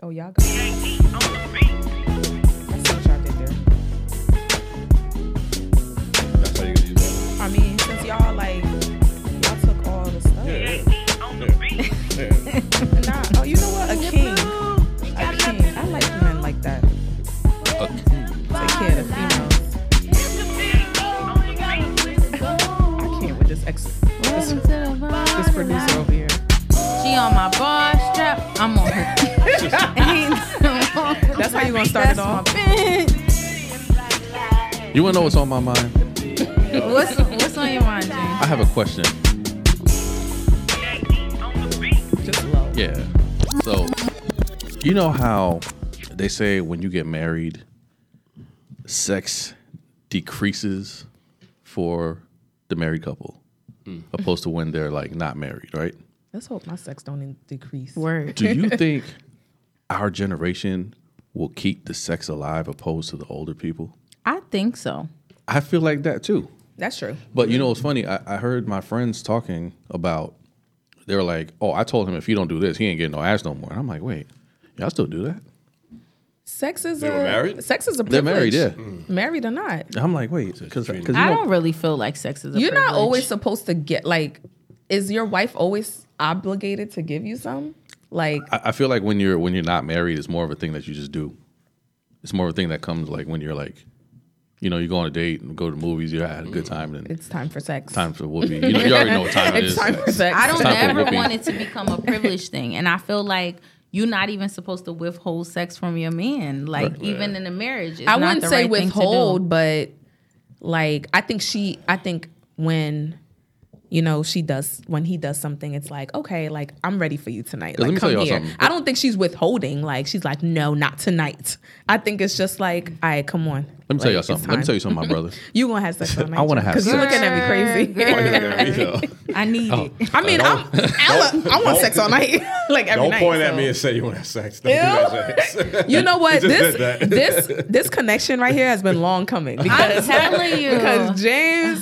Oh, y'all got. That's what y'all did there. That's how you gonna use that. I mean, since y'all like, y'all took all the stuff. Nah, oh, you know what? A king. A king. I like men like that. Take care of the females. I can't with this ex. This, this producer over here. She on my bar strap. I'm on her. That's how you gonna start it off. You wanna know what's on my mind? What's what's on your mind, James? I have a question. Yeah. So, you know how they say when you get married, sex decreases for the married couple, hmm. opposed to when they're like not married, right? Let's hope my sex don't in- decrease. Word. Do you think our generation will keep the sex alive opposed to the older people? I think so. I feel like that too. That's true. But you know what's funny? I, I heard my friends talking about. They were like, "Oh, I told him if he don't do this, he ain't getting no ass no more." And I'm like, "Wait, y'all still do that?" Sex is They a were married? sex is a They're married, yeah. Mm. Married or not. I'm like, "Wait," because you I know, don't really feel like sex is a You're not always supposed to get like is your wife always obligated to give you some? Like I, I feel like when you're when you're not married, it's more of a thing that you just do. It's more of a thing that comes like when you're like, you know, you go on a date and go to movies, you had a good time, and then it's time for sex. time for whoopee. You, know, you already know what time it it's is. time for sex. I don't ever want it to become a privilege thing, and I feel like you're not even supposed to withhold sex from your man. Like even in a marriage, it's I not wouldn't the say right thing to do. withhold, but like I think she I think when you know she does when he does something, it's like, okay, like I'm ready for you tonight. Like come here. something. I don't think she's withholding. Like she's like, no, not tonight. I think it's just like, all right, come on. Let me tell Like, y'all something. Let me tell you something, my brother. You gonna have sex all night? I wanna have sex. because you're looking at me crazy. Girl, I need Oh. it. I mean, I'm, I, want, I want sex all night, like every Don't night. point at me and say you want to have sex. Don't do that, James. You know what? This this this connection right here has been long coming I'm because telling you. because James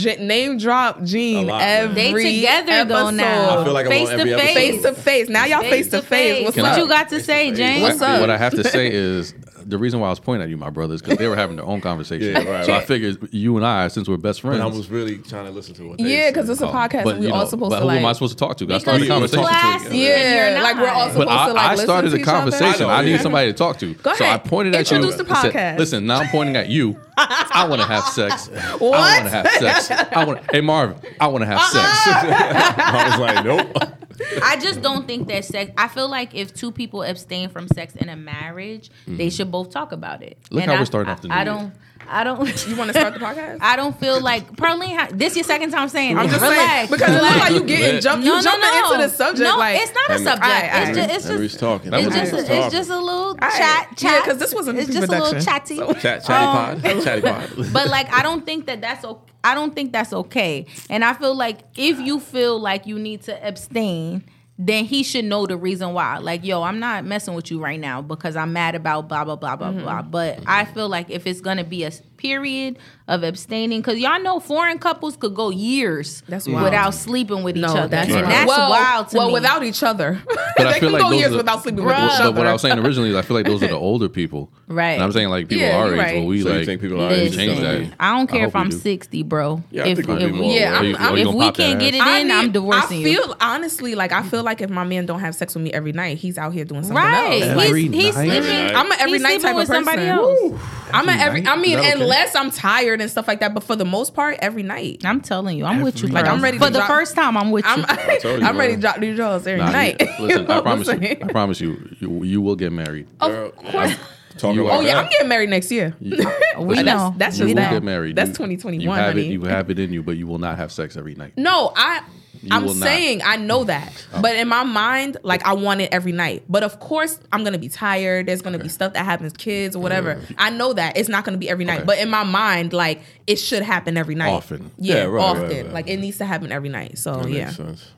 J- name drop Jean A lot, man. every they together though now. I feel like I'm face on to every face. face to face. Now y'all face to face. What's Can what you got to say. James? What's up? What I have to say is the reason why I was pointing at you, my brothers, because they were having their own conversation. Yeah, right, so I figured you and I, since we're best friends, And I was really trying to listen to what they Yeah, because it's a oh, podcast but, and we're you all know, supposed but to who like. am I supposed to talk to? I Because started the conversation. classy and yeah, like we're all supposed But I, to like I started to the conversation. I I, need somebody to talk to. Go So I ahead. pointed at Introduce you. the and said, podcast. Listen, now I'm pointing at you. I want to have sex. I want to have sex. I want. Hey Marvin, I want to have uh-uh. sex. I was like, nope. I just don't think that sex. I feel like if two people abstain from sex in a marriage, they should both talk about it. Mm-hmm. Look And how I, we're starting off the I, I don't. I don't. You want to start the podcast? I don't feel like Pearline. ha- This your second time saying. I'm just relax. saying because it looks like you getting jumped. jump. You jumping into the subject. No, like, it's not a Henry- subject. Alright, it's alright. just. It's Henry's just. talking. It's was just, Henry's it's just a little Alright. chat, Yeah, chat. 'cause this wasn't It's just a little pre-production. chatty. Chat, chatty Um, pod. Chatty pod. but like I don't think that that's okay. I don't think that's okay. And I feel like if you feel like you need to abstain, then he should know the reason why. Like, yo, I'm not messing with you right now because I'm mad about blah blah blah blah Mm-hmm. blah. But I feel like if it's gonna be a period of abstaining, because y'all know foreign couples could go years That's wild. without sleeping with no, each other. that's and Right. that's well, wild to well, me. without each other. But I they feel can like go those years are- without sleeping with Bruh. each But what I was saying originally is I feel like those are the older people. Right. And I'm saying like people Yeah, our you're age right. where we So like think people we our age change that. I don't care I if I'm 60, bro. Yeah, I if think we'll if, Yeah. I'm- I'm- if we can't get it in, mean, I'm divorcing I you. feel honestly like I feel like if my man don't have sex with me every night, he's out here doing something Right. else. Every he's he's sleeping. I'm an every night sleeping type with of person. somebody else. I'm an every. I mean, Is that okay? unless I'm tired and stuff like that, but for the most part, every night. I'm telling you, I'm with you. Every Like. I'm ready for to the drop- first time. I'm with you. I'm, told you, I'm ready to drop these drawers every Nah, night. you- listen, I promise you. I promise you, you, you will get married. Of course. Talking You about Oh yeah, that. I'm getting married next year. we that's, know. That's You just will that. get married. That's You- 2021, You have honey. it. You have it in you, but you will not have sex every night. No, I. I'm will not. saying I know that, but in my mind, like I want it every night. But of course, I'm gonna be tired. There's gonna be stuff that happens, kids or whatever. I know that it's not gonna be every night, Okay. but in my mind, like it should happen every night. Often. yeah, Yeah, right, right, often. right. Like it needs to happen every night. So That yeah, makes sense.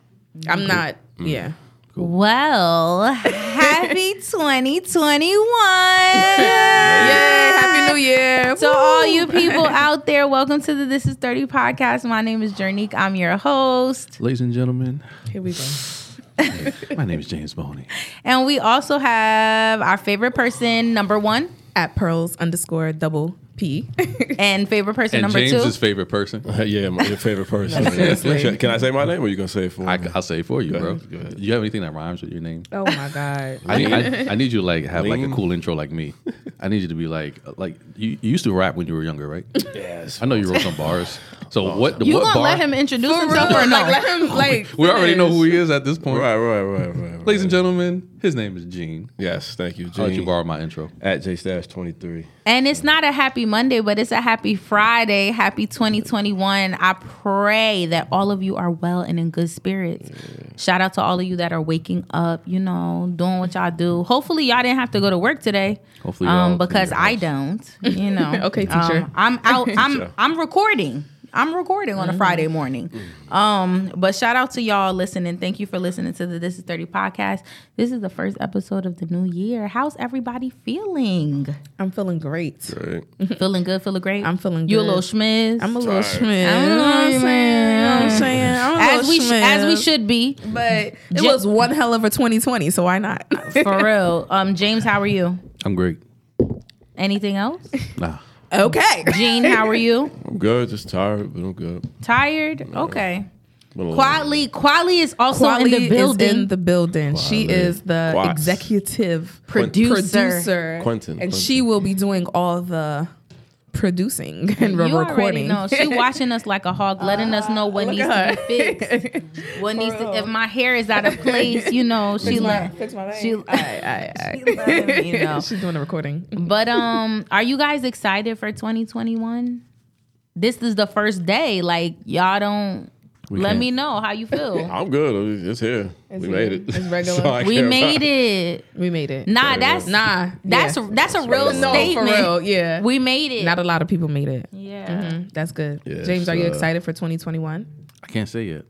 I'm not. Mm. Yeah, Well, happy 2021. yay! Happy New Year! So all you people out there, welcome to the This Is 30 podcast. My name is Gernique. I'm your host. Ladies and gentlemen, Here we go. My name is James Boney. And we also have our favorite person, number one, At pearls underscore double P. and favorite person And number James's two. favorite person. Uh, yeah, my your favorite person. seriously. Can- Can I say my name, or you gonna say it for I, me? I'll say it for you, Go bro. ahead, ahead. Do you have anything that rhymes with your name? oh my god. I need, I, I need you to like have like a cool intro like me. I need you to be like like you, you used to rap when you were younger, right? Yes. I know you wrote some bars. So what? You what gonna bar? let him introduce For himself real, or no? like, let him like. we already know who he is at this point. Right, right, right, right. right. Ladies and gentlemen, his name is Jean. Yes, thank you, I'll let you Jean. borrow my intro. At J Stash twenty three. And it's not a happy Monday, but it's a happy Friday. Happy 2021. I pray that all of you are well and in good spirits. Shout out to all of you that are waking up, you know, doing what y'all do. Hopefully, y'all didn't have to go to work today. Hopefully um, because I don't, you know. Okay, teacher. Um, I'm out. I'm I'm recording. I'm recording on a Friday morning. Um, but shout out to y'all listening. Thank you for listening to the This Is 30 podcast. This is the first episode of the new year. How's everybody feeling? I'm feeling great. Right. feeling good, feeling great. I'm feeling You a good. little smizz. I'm a little Tired. smizz. I'm You know what I'm a saying? You know what I'm saying? I'm a as little we sh- as we should be. But it J- was one hell of a 2020, so why not? For real. Um, James, how are you? I'm great. Anything else? Nah. Okay. Jean, how are you? I'm good. Just tired, but I'm good. Tired? Okay. Been a Quali Quali is also Quali in the building. is in the building. She is the Quats. executive Producer. producer. Quentin, And Quentin. she will be doing all the producing and you recording. know. She watching us like a hog, letting us know what needs to be fixed. What needs to, if my hair is out of place, you know, she like she, letting know. She's doing the recording. But um, are you guys excited for 2021? This is the first day. Like y'all don't. We let can't- me know how you feel. I'm good. It's here. we here. made it. It's regular. So we made about- it. We made it. Nah, Very that's Nah. That's yeah. that's a real No, for statement. for real. Yeah. We made it. Not a lot of people made it. yeah. Mhm, That's good. Yes, James, are you uh, excited for 2021? I can't say yet.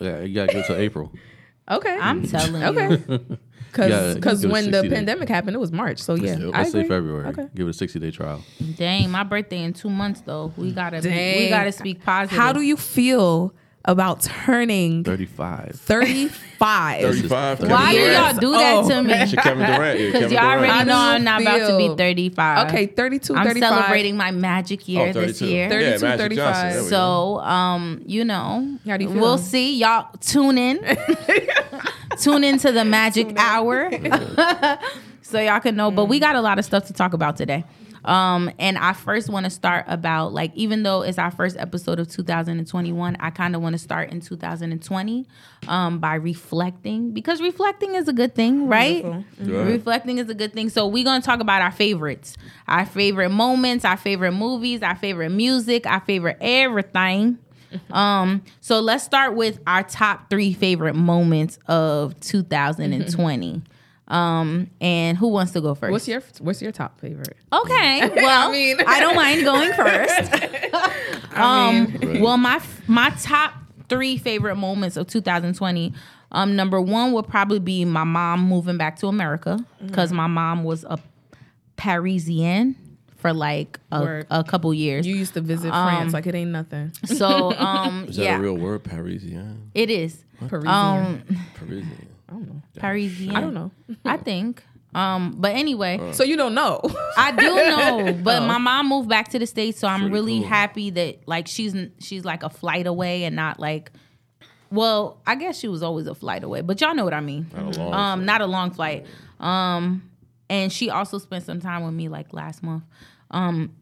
Yeah, you gotta go till April. Okay. I'm telling you. okay. you. Because Yeah, when the 60 days. pandemic happened, it was March. So yeah, Yep. I Let's say agree. February. Okay. Give it a 60 day trial. Dang, my birthday in two months though. We gotta be, we gotta speak positive. How do you feel about turning 35. 35? 35. Why Why do y'all do that Oh. to me? Shit, Kevin Durant. Yeah, Because y'all Durant. already How do know I'm not about to be 35. Okay, 32, I'm 35. celebrating my magic year Oh, this year. 32, Yeah, 35. Johnson. There we go. So, um, you know, How do you we'll see. Y'all tune in. tune into the magic hour. so y'all can know. But we got a lot of stuff to talk about today. Um, and I first want to start about like even though it's our first episode of 2021, I kind of want to start in 2020 um, by reflecting because reflecting is a good thing, right? Yeah. Reflecting is a good thing. So we're gonna talk about our favorites, our favorite moments, our favorite movies, our favorite music, our favorite everything. Um, so let's start with our top three favorite moments of 2020. Um, and who wants to go first? What's your What's your top favorite? Okay. Well, I, mean- don't mind going first. um, well, my my top three favorite moments of 2020. Um, number one would probably be my mom moving back to America because my mom was a Parisian for like a, a couple years. You used to visit France like it ain't nothing. so, um, Is that yeah, a real word? Parisian. it is. Parisian. Um, Parisian. Parisian. I don't know. I think. Um, but anyway, So you don't know. I do know, but my mom moved back to the states, so I'm Pretty really cool. happy that like she's she's like a flight away and not like. Well, I guess she was always a flight away, but y'all know what I mean. Not a long um, not a long flight. Um, and she also spent some time with me like last month. Um,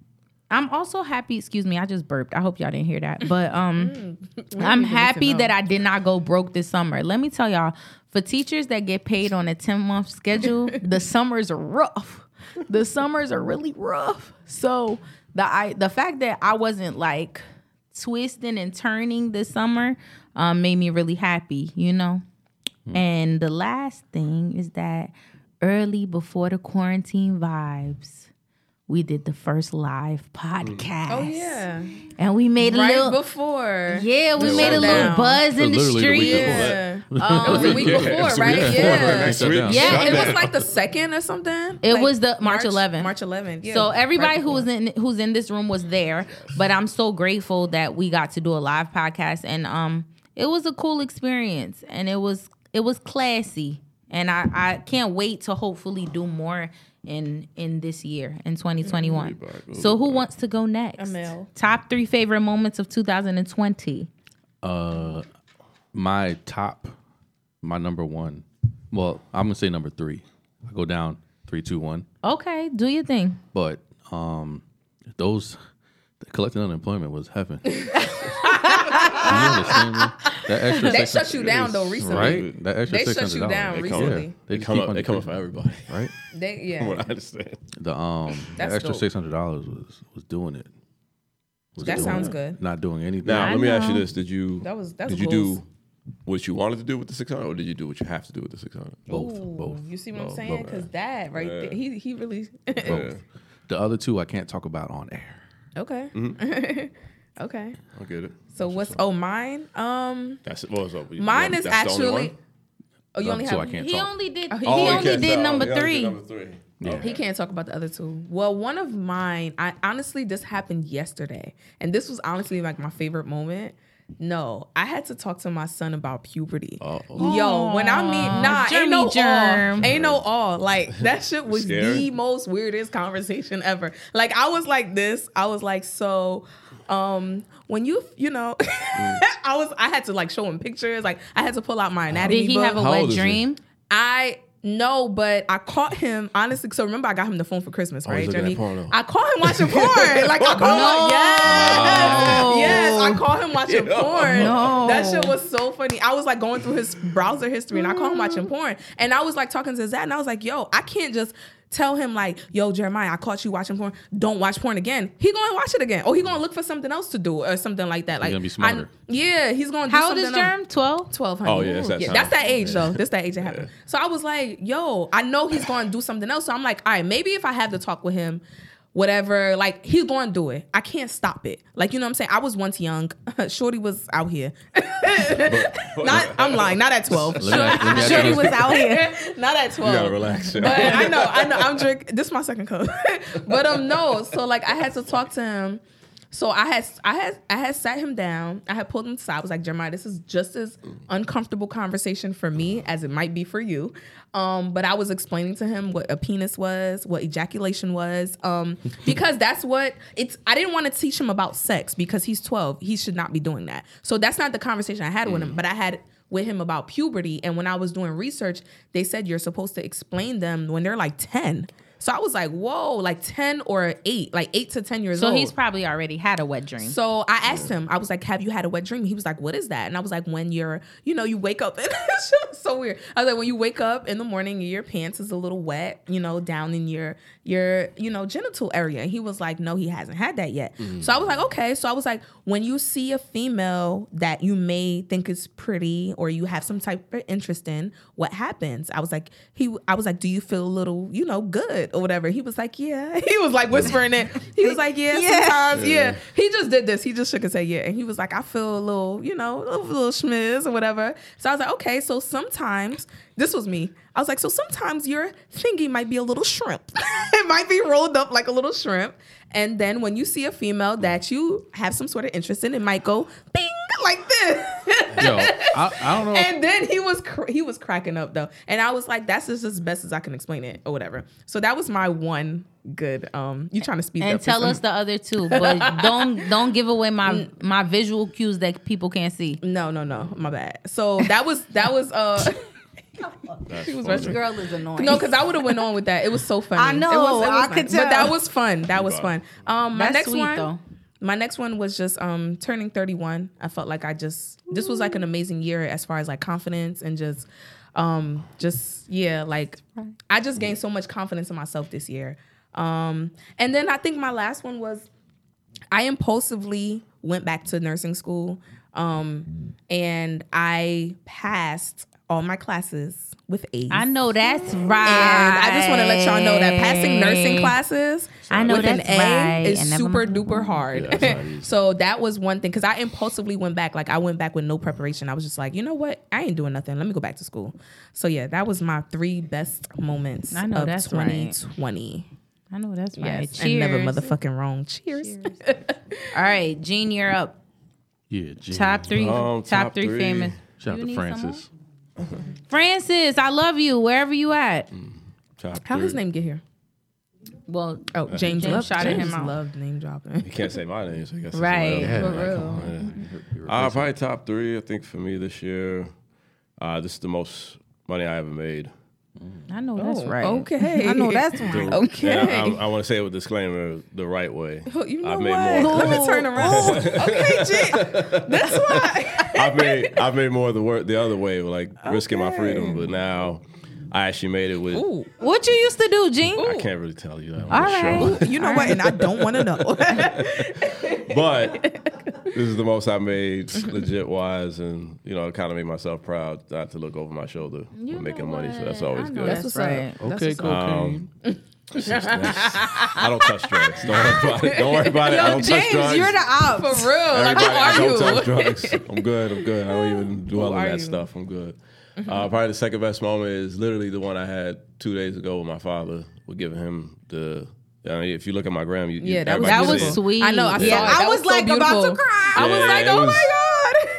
I'm also happy. Excuse me, I just burped. I hope y'all didn't hear that, but um, I'm happy that I did not go broke this summer. Let me tell y'all, for teachers that get paid on a 10 month schedule, the summers are rough. The summers are really rough. So the I the fact that I wasn't like twisting and turning this summer um, made me really happy, you know. And the last thing is that early before the quarantine vibes, we did the first live podcast. Oh yeah, And we made a little before. yeah, we the made a little shutdown. buz in the Literally the week street. before. Yeah, Um, it was a week Yeah, before, right? week before. Yeah, Next. Yeah, it was like the second or something. It Like was the March 11th. March 11th. Yeah, So everybody right who was before. in who's in this room was there, but I'm so grateful that we got to do a live podcast and um it was a cool experience and it was it was classy, and I I can't wait to hopefully do more in in this year in 2021. So who wants to go next? Amel. Top three favorite moments of 2020. Uh, my top, my number one. Well, I'm gonna say number three. I go down three, two, one. Okay, do your thing. But um, those collecting unemployment was heaven. you understand me? That extra They shut you down though recently. right? That extra They shut you down They recently. come, Yeah, they they come up. They come up for everybody. right? They From yeah. what I understand. The um, That's the extra six hundred dollars was was doing it. Was That doing sounds it. good. Not doing anything. Now, I let me ask you this: Did you That was- that's did you goals. do what you wanted to do with the six hundred, or did you do what you have to do with the six hundred? both, Ooh, both. You see what I'm saying? Because that right there, he he really. Yeah, The other two I can't talk about on air. okay. Mm-hmm. okay. I'll get it. So what's oh mine? Um, That's it. Well, so you- mine is that's actually. Oh, you The only other two have. I can't He talk. only did. Oh, he he- he only did tell. number He only did three. Number three. Yeah. He can't talk about the other two. Well, one of mine, I honestly this happened yesterday, and this was honestly like my favorite moment. No, I had to talk to my son about puberty. Uh-oh. Yo, when I mean nah, Germy ain't no germ. all, ain't no all. Like that shit was the most weirdest conversation ever. Like I was like this. I was like, so, um, when you, you know, I was, I had to like show him pictures. Like I had to pull out my anatomy Did he book. have a How wet old he? dream? I no, but I caught him honestly. So remember, I got him the phone for Christmas, Oh, right? looking Jeremy? I caught him watching porn. Like I caught him, yes, yes. I caught him watching porn. No. That shit was so funny. I was like going through his browser history, and I caught him watching porn. And I was like talking to Zach, and I was like, "Yo, I can't just." Tell him like, yo, Jeremiah, I caught you watching porn. Don't watch porn again. He gonna watch it again, or he gonna look for something else to do, or something like that. Like, he's gonna be I- smarter. yeah, he's gonna. Do How old is something else. Twelve. 12. Oh, yeah, it's that time. that's that age though. That's that age that happened. So I was like, yo, I know he's going to do something else. So I'm like, all right, maybe if I have to talk with him, whatever, like he's going to do it. I can't stop it. Like, you know what I'm saying? I was once young. Shorty was out here. not, I'm lying, not at 12. Let me ask- let me Shorty was out here. not at 12. You gotta relax. But I know, I know. I'm drink. This is my second cup. but um, no. So like, I had to talk to him. So I had, I had, I had sat him down. I had pulled him aside. I was like, Jeremiah, this is just as uncomfortable conversation for me as it might be for you. Um, but I was explaining to him what a penis was, what ejaculation was, um, because that's what it's. I didn't want to teach him about sex because he's 12. He should not be doing that. So that's not the conversation I had with him. But I had with him about puberty. And when I was doing research, they said you're supposed to explain them when they're like 10. So I was like, whoa, like 10 or 8, like 8 to 10 years So old. So he's probably already had a wet dream. So I asked him, I was like, have you had a wet dream? He was like, what is that? And I was like, when you're, you know, you wake up. And it was so weird. I was like, when you wake up in the morning, your pants is a little wet, you know, down in your, your, you know, genital area. And he was like, no, he hasn't had that yet. So I was like, okay. So I was like, when you see a female that you may think is pretty or you have some type of interest in, what happens? I was like, he, I was like, do you feel a little, you know, good or whatever? He was like, yeah. He was like whispering it. He was like, yeah, sometimes, yeah. He just did this. He just shook his head, yeah. And he was like, I feel a little, you know, a little, little smizz or whatever. So I was like, okay. So sometimes, this was me. I was like, so sometimes your thingy might be a little shrimp. it might be rolled up like a little shrimp. And then when you see a female that you have some sort of interest in, it might go bing like this. Yo, I, I don't know. And then he was cr- he was cracking up though, and I was like, "That's just as best as I can explain it, or whatever." So that was my one good. Um, you trying to speed and up? And tell us the other two, but don't don't give away my my visual cues that people can't see. No, no, no, my bad. So that was that was uh. That's was funny. Girl is annoying. No, because I would have went on with that. It was so funny. I know, It was, it I was could nice. But that was fun. That was fun. Um, my That's next sweet, one, though. My next one was just um turning 31. I felt like I just this was like an amazing year as far as like confidence and just um just yeah like I just gained so much confidence in myself this year. Um, and then I think my last one was I impulsively went back to nursing school, um, and I passed all my classes with A's. I know that's right. And I just want to let y'all know that passing nursing classes I know with an that's A right. is And never super mind. duper hard. Yeah, it's not easy. so that was one thing because I impulsively went back. Like I went back with no preparation. I was just like, you know what? I ain't doing nothing. Let me go back to school. So yeah, that was my three best moments I know of that's right. 2020. I know that's right. Yes, Cheers. and never motherfucking wrong. Cheers. All right, Jean, you're up. yeah, Jean. Top three. Um, top, top three, three. famous. Shout out to Francis. Francis, I love you wherever you at. Top How three. his name get here? Well, Oh, James, James loved, shouted James him out. loved name dropping. You can't say my name, so I guess Right, somebody else. for real. come on, yeah. Uh, probably top three. I think for me this year, uh, this is the most money I ever made. I know that's Oh, right. okay. I know that's right. Okay. And I, I, want to say it with disclaimer the right way. Oh, you know I've what? made more. Let me turn around. okay, G. That's why. I've made I've made more of the work the other way, like risking my freedom. But now I actually made it with. Ooh. What you used to do, Jean? I can't really tell you that. On All the show. You know what? And I don't want to know. but this is the most I made legit wise, and you know, it kind of made myself proud not to look over my shoulder You when making money. So that's always good. That's That's what's right. up. Um, that's Okay, what's up. cocaine. I don't touch drugs. Don't worry about it. Don't worry about it. I don't touch drugs. You're the op. For real. Like, Everybody, who I don't are touch you? drugs. I'm good. I'm good. I don't even dwell on are that you? stuff. I'm good. Uh, probably the second best moment is literally the one I had two days ago with my father. We're giving him the. I mean, if you look at my gram, you, you- Yeah, that was That was sweet. I know. I yeah, saw it. I That was, was so like about to beautiful. cry. I was like, oh was- my God.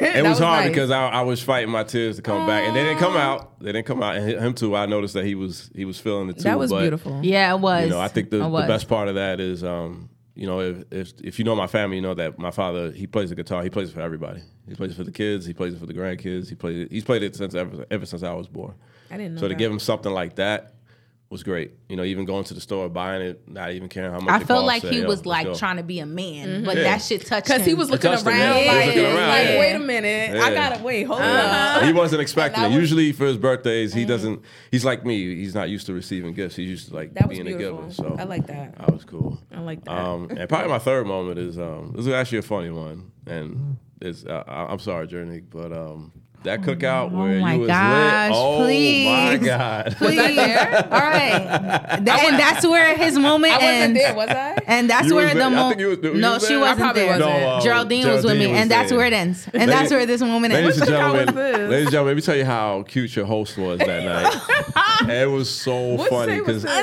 It That was hard nice. because I, I was fighting my tears to come back, and they didn't come out. They didn't come out, and him too. I noticed that he was he was feeling it too. That was but, beautiful. Yeah, it was. You know, I think the, It the best part of that is, um, you know, if, if if you know my family, you know that my father he plays the guitar. He plays it for everybody. He plays it for the kids. He plays it for the grandkids. He plays it. He's played it since ever ever since I was born. I didn't know So to that. give him something like that was great. You know, even going to the store, buying it, not even caring how much. I it felt cost, like say, he was like go." trying to be a man, but Yeah. that shit touched Because he was looking around him, yeah. He was like, looking around, like yeah. wait a minute. I gotta wait. Hold Uh-huh. up. He wasn't expecting And it. Usually for his birthdays, he doesn't. He's like me. He's not used to receiving gifts. He's used to like That was being a beautiful. giver. So I like that. That was cool. I like that. Um, and probably my third moment is um, this is actually a funny one, and it's uh, I- I'm sorry, Journey, but um, that cookout where Oh my you was gosh, lit. Oh my god! please. god! was I there? All right, Th- and that's where his moment I wasn't there, was I? And that's You where was the moment. think you was- no, was she there? Wasn't there. wasn't. No, um, Geraldine, was with me, was and that's where it ends. And Ladies- that's where this moment ends. Ladies and gentlemen, was ladies and gentlemen, let me tell you how cute your host was that night. it was so What funny say was because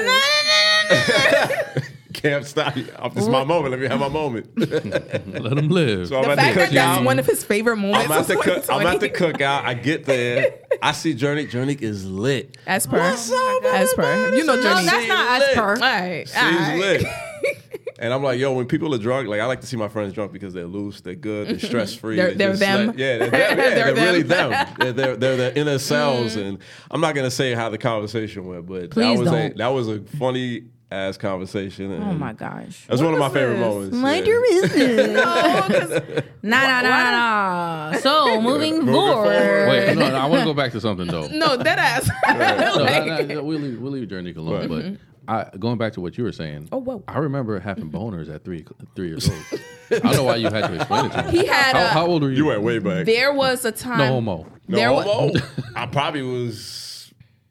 can't stop. This is my moment. Let me have my moment. Let him live. So I'm The at fact the that that's cookout. one of his favorite moments. I'm at the cook. I'm at the cookout. I get there. I see Journey. Journey is lit. As per. What's up, As per. You know She's no, that's not as lit. per. All right. She's all right. lit. And I'm like, yo, when people are drunk, like I like to see my friends drunk because they're loose, they're good, they're mm-hmm. stress free. They're- they're them. Yeah, they're, them. Yeah, They're they're, really them. them. They're, they're, they're their inner selves, mm. and I'm not gonna say how the conversation went, but Please that was don't. that was a funny ass conversation. Oh and Oh my gosh. That's one of my was favorite this? moments. Mind yeah. your business. Oh, 'cause- Nah, nah, nah, nah. So moving Moving forward. forward. Wait, no, no, I want to go back to something though. no, dead ass. No, Like- no, no, we'll leave, we'll leave Journey alone. But mm-hmm. I, going back to what you were saying, Oh, whoa. I remember having mm-hmm. boners at three three years old. I don't know why you had to explain it to me. He had How, a, how old were you? You went way back. there was a time. no homo. no there wa- homo. I probably was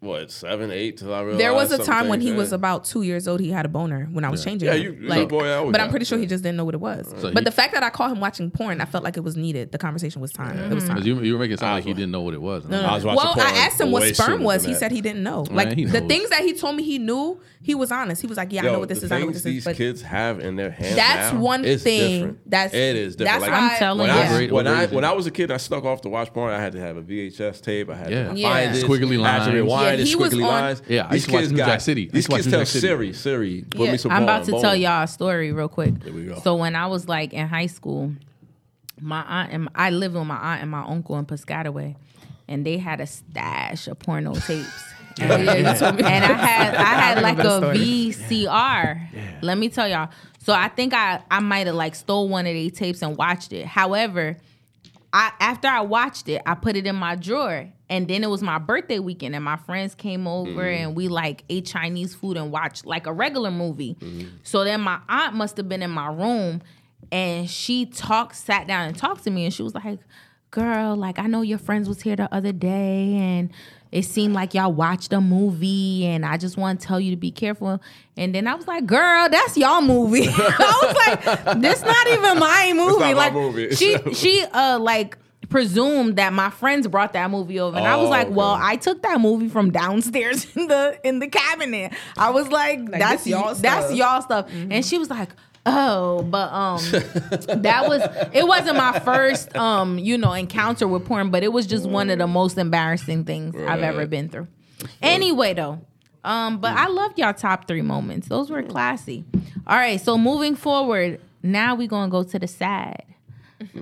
what seven, eight till I realized. There was a time when things, he was about two years old. He had a boner when I was changing. Yeah, him. you- you like, a boy I but I'm pretty sure he just didn't know what it was. So but he- the fact that I caught him watching porn, I felt like it was needed. The conversation was time. It was mm. time. You, you were making it sound like he didn't know what it was. No, no, I was Well, porn I asked him what sperm was. He said he didn't know. Like he the things that he told me he knew, he was honest. He was like, "Yeah, I know what this the is. I know what things this is." these But kids have in their hands. that's one thing. That's it is. That's Like, why I'm telling when you. I, when I when I was a kid, I snuck off to watch porn. I had to have a VHS tape. I had Yeah. to find it. Squiggly I lines. Rewind Yeah, it. he was Squiggly on- lines. Yeah, I these used to watch kids New got Jack City. I These used to watch kids New tell Jack City. Siri, Siri, put Yeah. me some I'm about to tell y'all a story real quick. There we go. So when I was like in high school, my aunt and I lived with my aunt and my uncle in Piscataway, and they had a stash of porno tapes. And, yeah, me. and I had I had I like a the story. VCR. Let me tell y'all. So I think I I might have like stole one of these tapes and watched it. However, I after I watched it, I put it in my drawer. And then it was my birthday weekend, and my friends came over mm-hmm. and we like ate Chinese food and watched like a regular movie. Mm-hmm. So then my aunt must have been in my room and she talked, sat down and talked to me, and she was like, Girl, like I know your friends was here the other day and it seemed like y'all watched a movie and I just want to tell you to be careful. And then I was like, girl, that's y'all movie. I was like, this not even my movie. my like movie. she she uh like presumed that my friends brought that movie over and I was Oh, like, well. I took that movie from downstairs in the in the cabinet. I was like, that's y'all that's y'all stuff. And she was like, Oh, but um, that was it. Wasn't my first um, you know, encounter with porn, but it was just one of the most embarrassing things I've ever been through. Anyway, though, um, but I loved y'all top three moments. Those were classy. All right, so moving forward, now we're gonna go to the sad,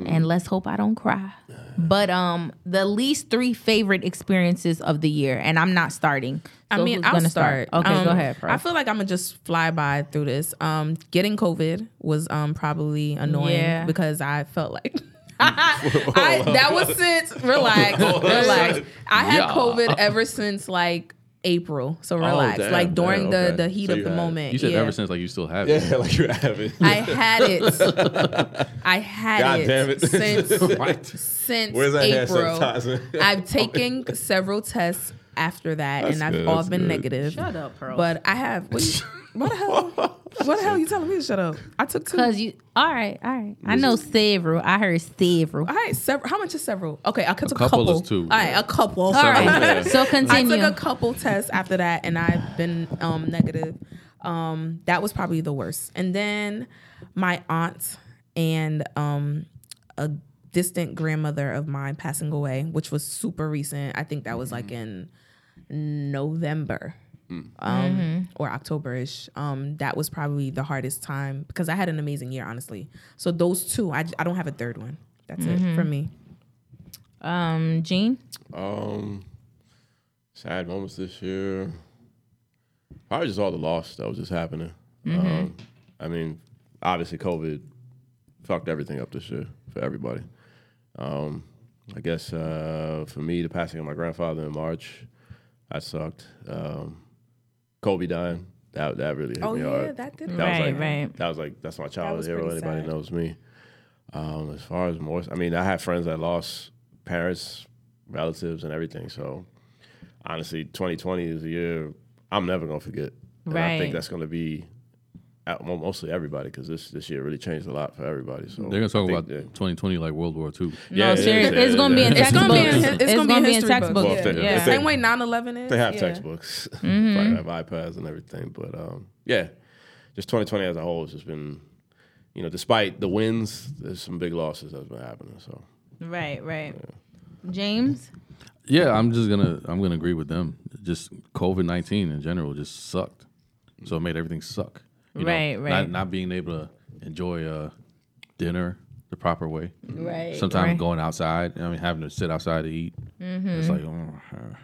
and let's hope I don't cry. But um, the least three favorite experiences of the year, and I'm not starting. I mean, I'll gonna start. Okay, Um, go ahead. Fro. I feel like I'm gonna just fly by through this. Um, getting COVID was um probably annoying Yeah. because I felt like. I, that was since relax, relax. I had Yeah. COVID ever since like April, so oh, relax. damn, like during damn, the okay. the heat So of the had- moment. You said yeah. ever since like you still have it. Yeah, like you have it. I had it. I had God it, damn it. since since Where's that hand April. I've taken several tests after that, That's and I've good, all that's been good. negative. Shut up, Pearl. But I have. What, you, what the hell? What the hell you telling me to shut up? I took two. Cause you, all right, all right. I know several. I heard several. All right, several. How much is several? Okay, I took a couple couple. is two. All right, a couple. All right, so continue. I took a couple tests after that, and I've been um, negative. Um, that was probably the worst. And then my aunt and um, a distant grandmother of mine passing away, which was super recent. I think that was like in November. Um, or October-ish. Um, that was probably the hardest time because I had an amazing year, honestly. So those two, I, I don't have a third one. That's it for me. um, Jean. Um, sad moments this year. Probably just all the loss that was just happening. Um, I mean, obviously, COVID fucked everything up this year for everybody. Um, I guess uh, for me, the passing of my grandfather in March, that sucked. Um, Kobe dying, that that really hit Oh me yeah, hard. that did. That was Right, like, right. That was like that's my childhood was hero. Anybody sad. knows me. Um, as far as more, I mean, I have friends that lost parents, relatives, and everything. So honestly, 2020 is a year I'm never gonna forget. And I think that's gonna be at, mo- mostly everybody because this this year really changed a lot for everybody. So They're gonna talk think about that- 2020 like World War II. No, Yeah, serious. yeah, it's gonna be in. It's gonna be in textbooks. it's gonna be in history textbooks. Well, if they- yeah. Same way 9-11 is. They have yeah. textbooks, Mm-hmm. Probably have iPads and everything. But um, yeah, just 2020 as a whole has just been, you know, despite the wins, there's some big losses that's been happening. So Right, right. James. Yeah, I'm just gonna I'm gonna agree with them. Just COVID 19 in general just sucked, so it made everything suck. You know, Right, right. Not, not being able to enjoy uh, dinner the proper way. Right. Sometimes right. going outside. I mean, having to sit outside to eat. Mm-hmm. It's like oh, uh,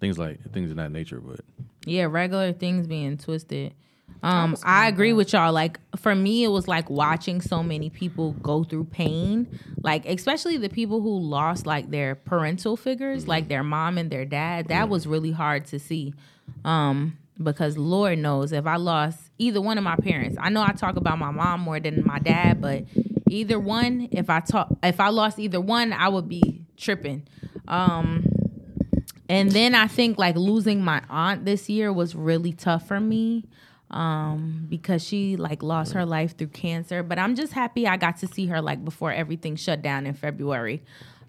things like things in that nature. But Yeah, regular things being twisted. Um, I agree with y'all. Like for me, it was like watching so many people go through pain. Like especially the people who lost like their parental figures, like their mom and their dad. That was really hard to see. Um, because Lord knows if I lost either one of my parents, I know I talk about my mom more than my dad, but either one, if I talk, if I lost either one, I would be tripping. Um, and then I think like losing my aunt this year was really tough for me um because she like lost her life through cancer. But i'm just happy i got to see her like before everything shut down in february.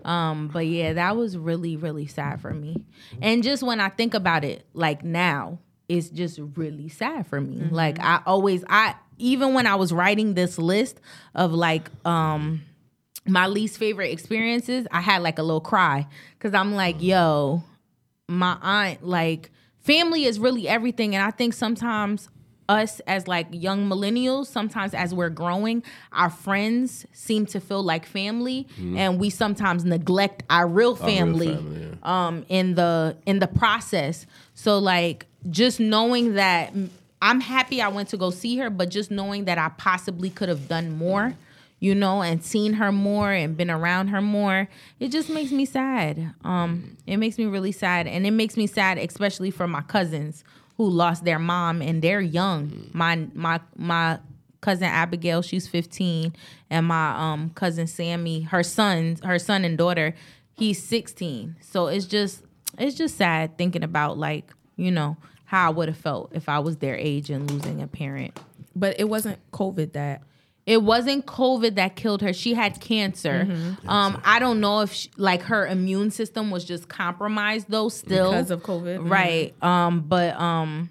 Um but yeah that was really really sad for me. And just when i think about it like now it's just really sad for me. Like i always i even when i was writing this list of like um my least favorite experiences i had like a little cry. Because i'm like yo my aunt like family is really everything. And i think sometimes us as like young millennials sometimes as we're growing our friends seem to feel like family. And we sometimes neglect our real family, family, um in the in the process. So like just knowing that i'm happy i went to go see her but just knowing that i possibly could have done more you know, and seen her more and been around her more, it just makes me sad. Um, it makes me really sad, and it makes me sad, especially for my cousins who lost their mom and they're young. My my my cousin Abigail, she's 15, and my um cousin Sammy, her sons, her son and daughter, he's 16. So it's just it's just sad thinking about like you know how I would have felt if I was their age and losing a parent. But it wasn't COVID that. It wasn't COVID that killed her. She had cancer. Mm-hmm. Um, I don't know if she, like her immune system was just compromised though. Still Because of COVID? Mhm. right? Um, but um,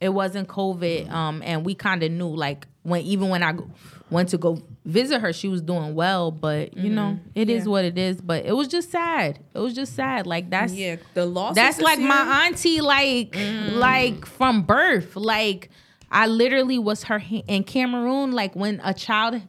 it wasn't COVID. Um, and we kind of knew like when even when I go, went to go visit her, she was doing well. But you know, it is Yeah. what it is. But it was just sad. It was just sad. Like that's Yeah, the loss. that's like my auntie, like Mm. like from birth. Like I literally was her ha- in Cameroon. Like when a child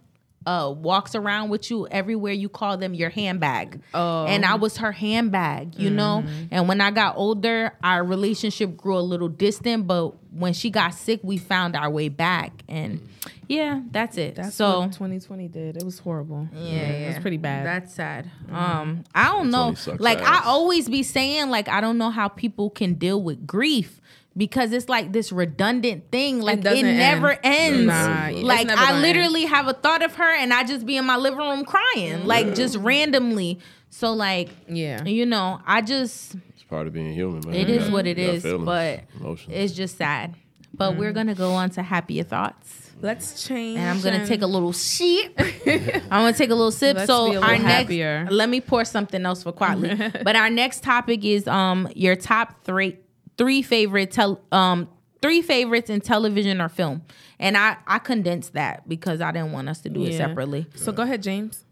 uh walks around with you everywhere, you call them your handbag. Oh. and I was her handbag, you know. Mm-hmm. And when I got older, our relationship grew a little distant. But when she got sick, we found our way back. And yeah, that's it. That's so what 2020 did. It was horrible. yeah, it was pretty bad. That's sad. Um, I don't know. Like ass. I always be saying, like I don't know how people can deal with grief because it's like this redundant thing. Like it, doesn't never end. ends. Nah, like never I gonna literally have a thought of her and I just be in my living room crying, like just randomly. So like, yeah. you know, I just It's part of being human, man. it You is got- what it you got is, feelings, but emotions. it's just sad. But Mm. we're gonna go on to happier thoughts. Let's change. And I'm gonna take a little sip. I'm gonna take a little sip. Let's so be a our little next, let me pour something else for quietly. but our next topic is um your top three three favorite tel um three favorites in television or film. And I I condensed that because I didn't want us to do it separately. So go ahead, James.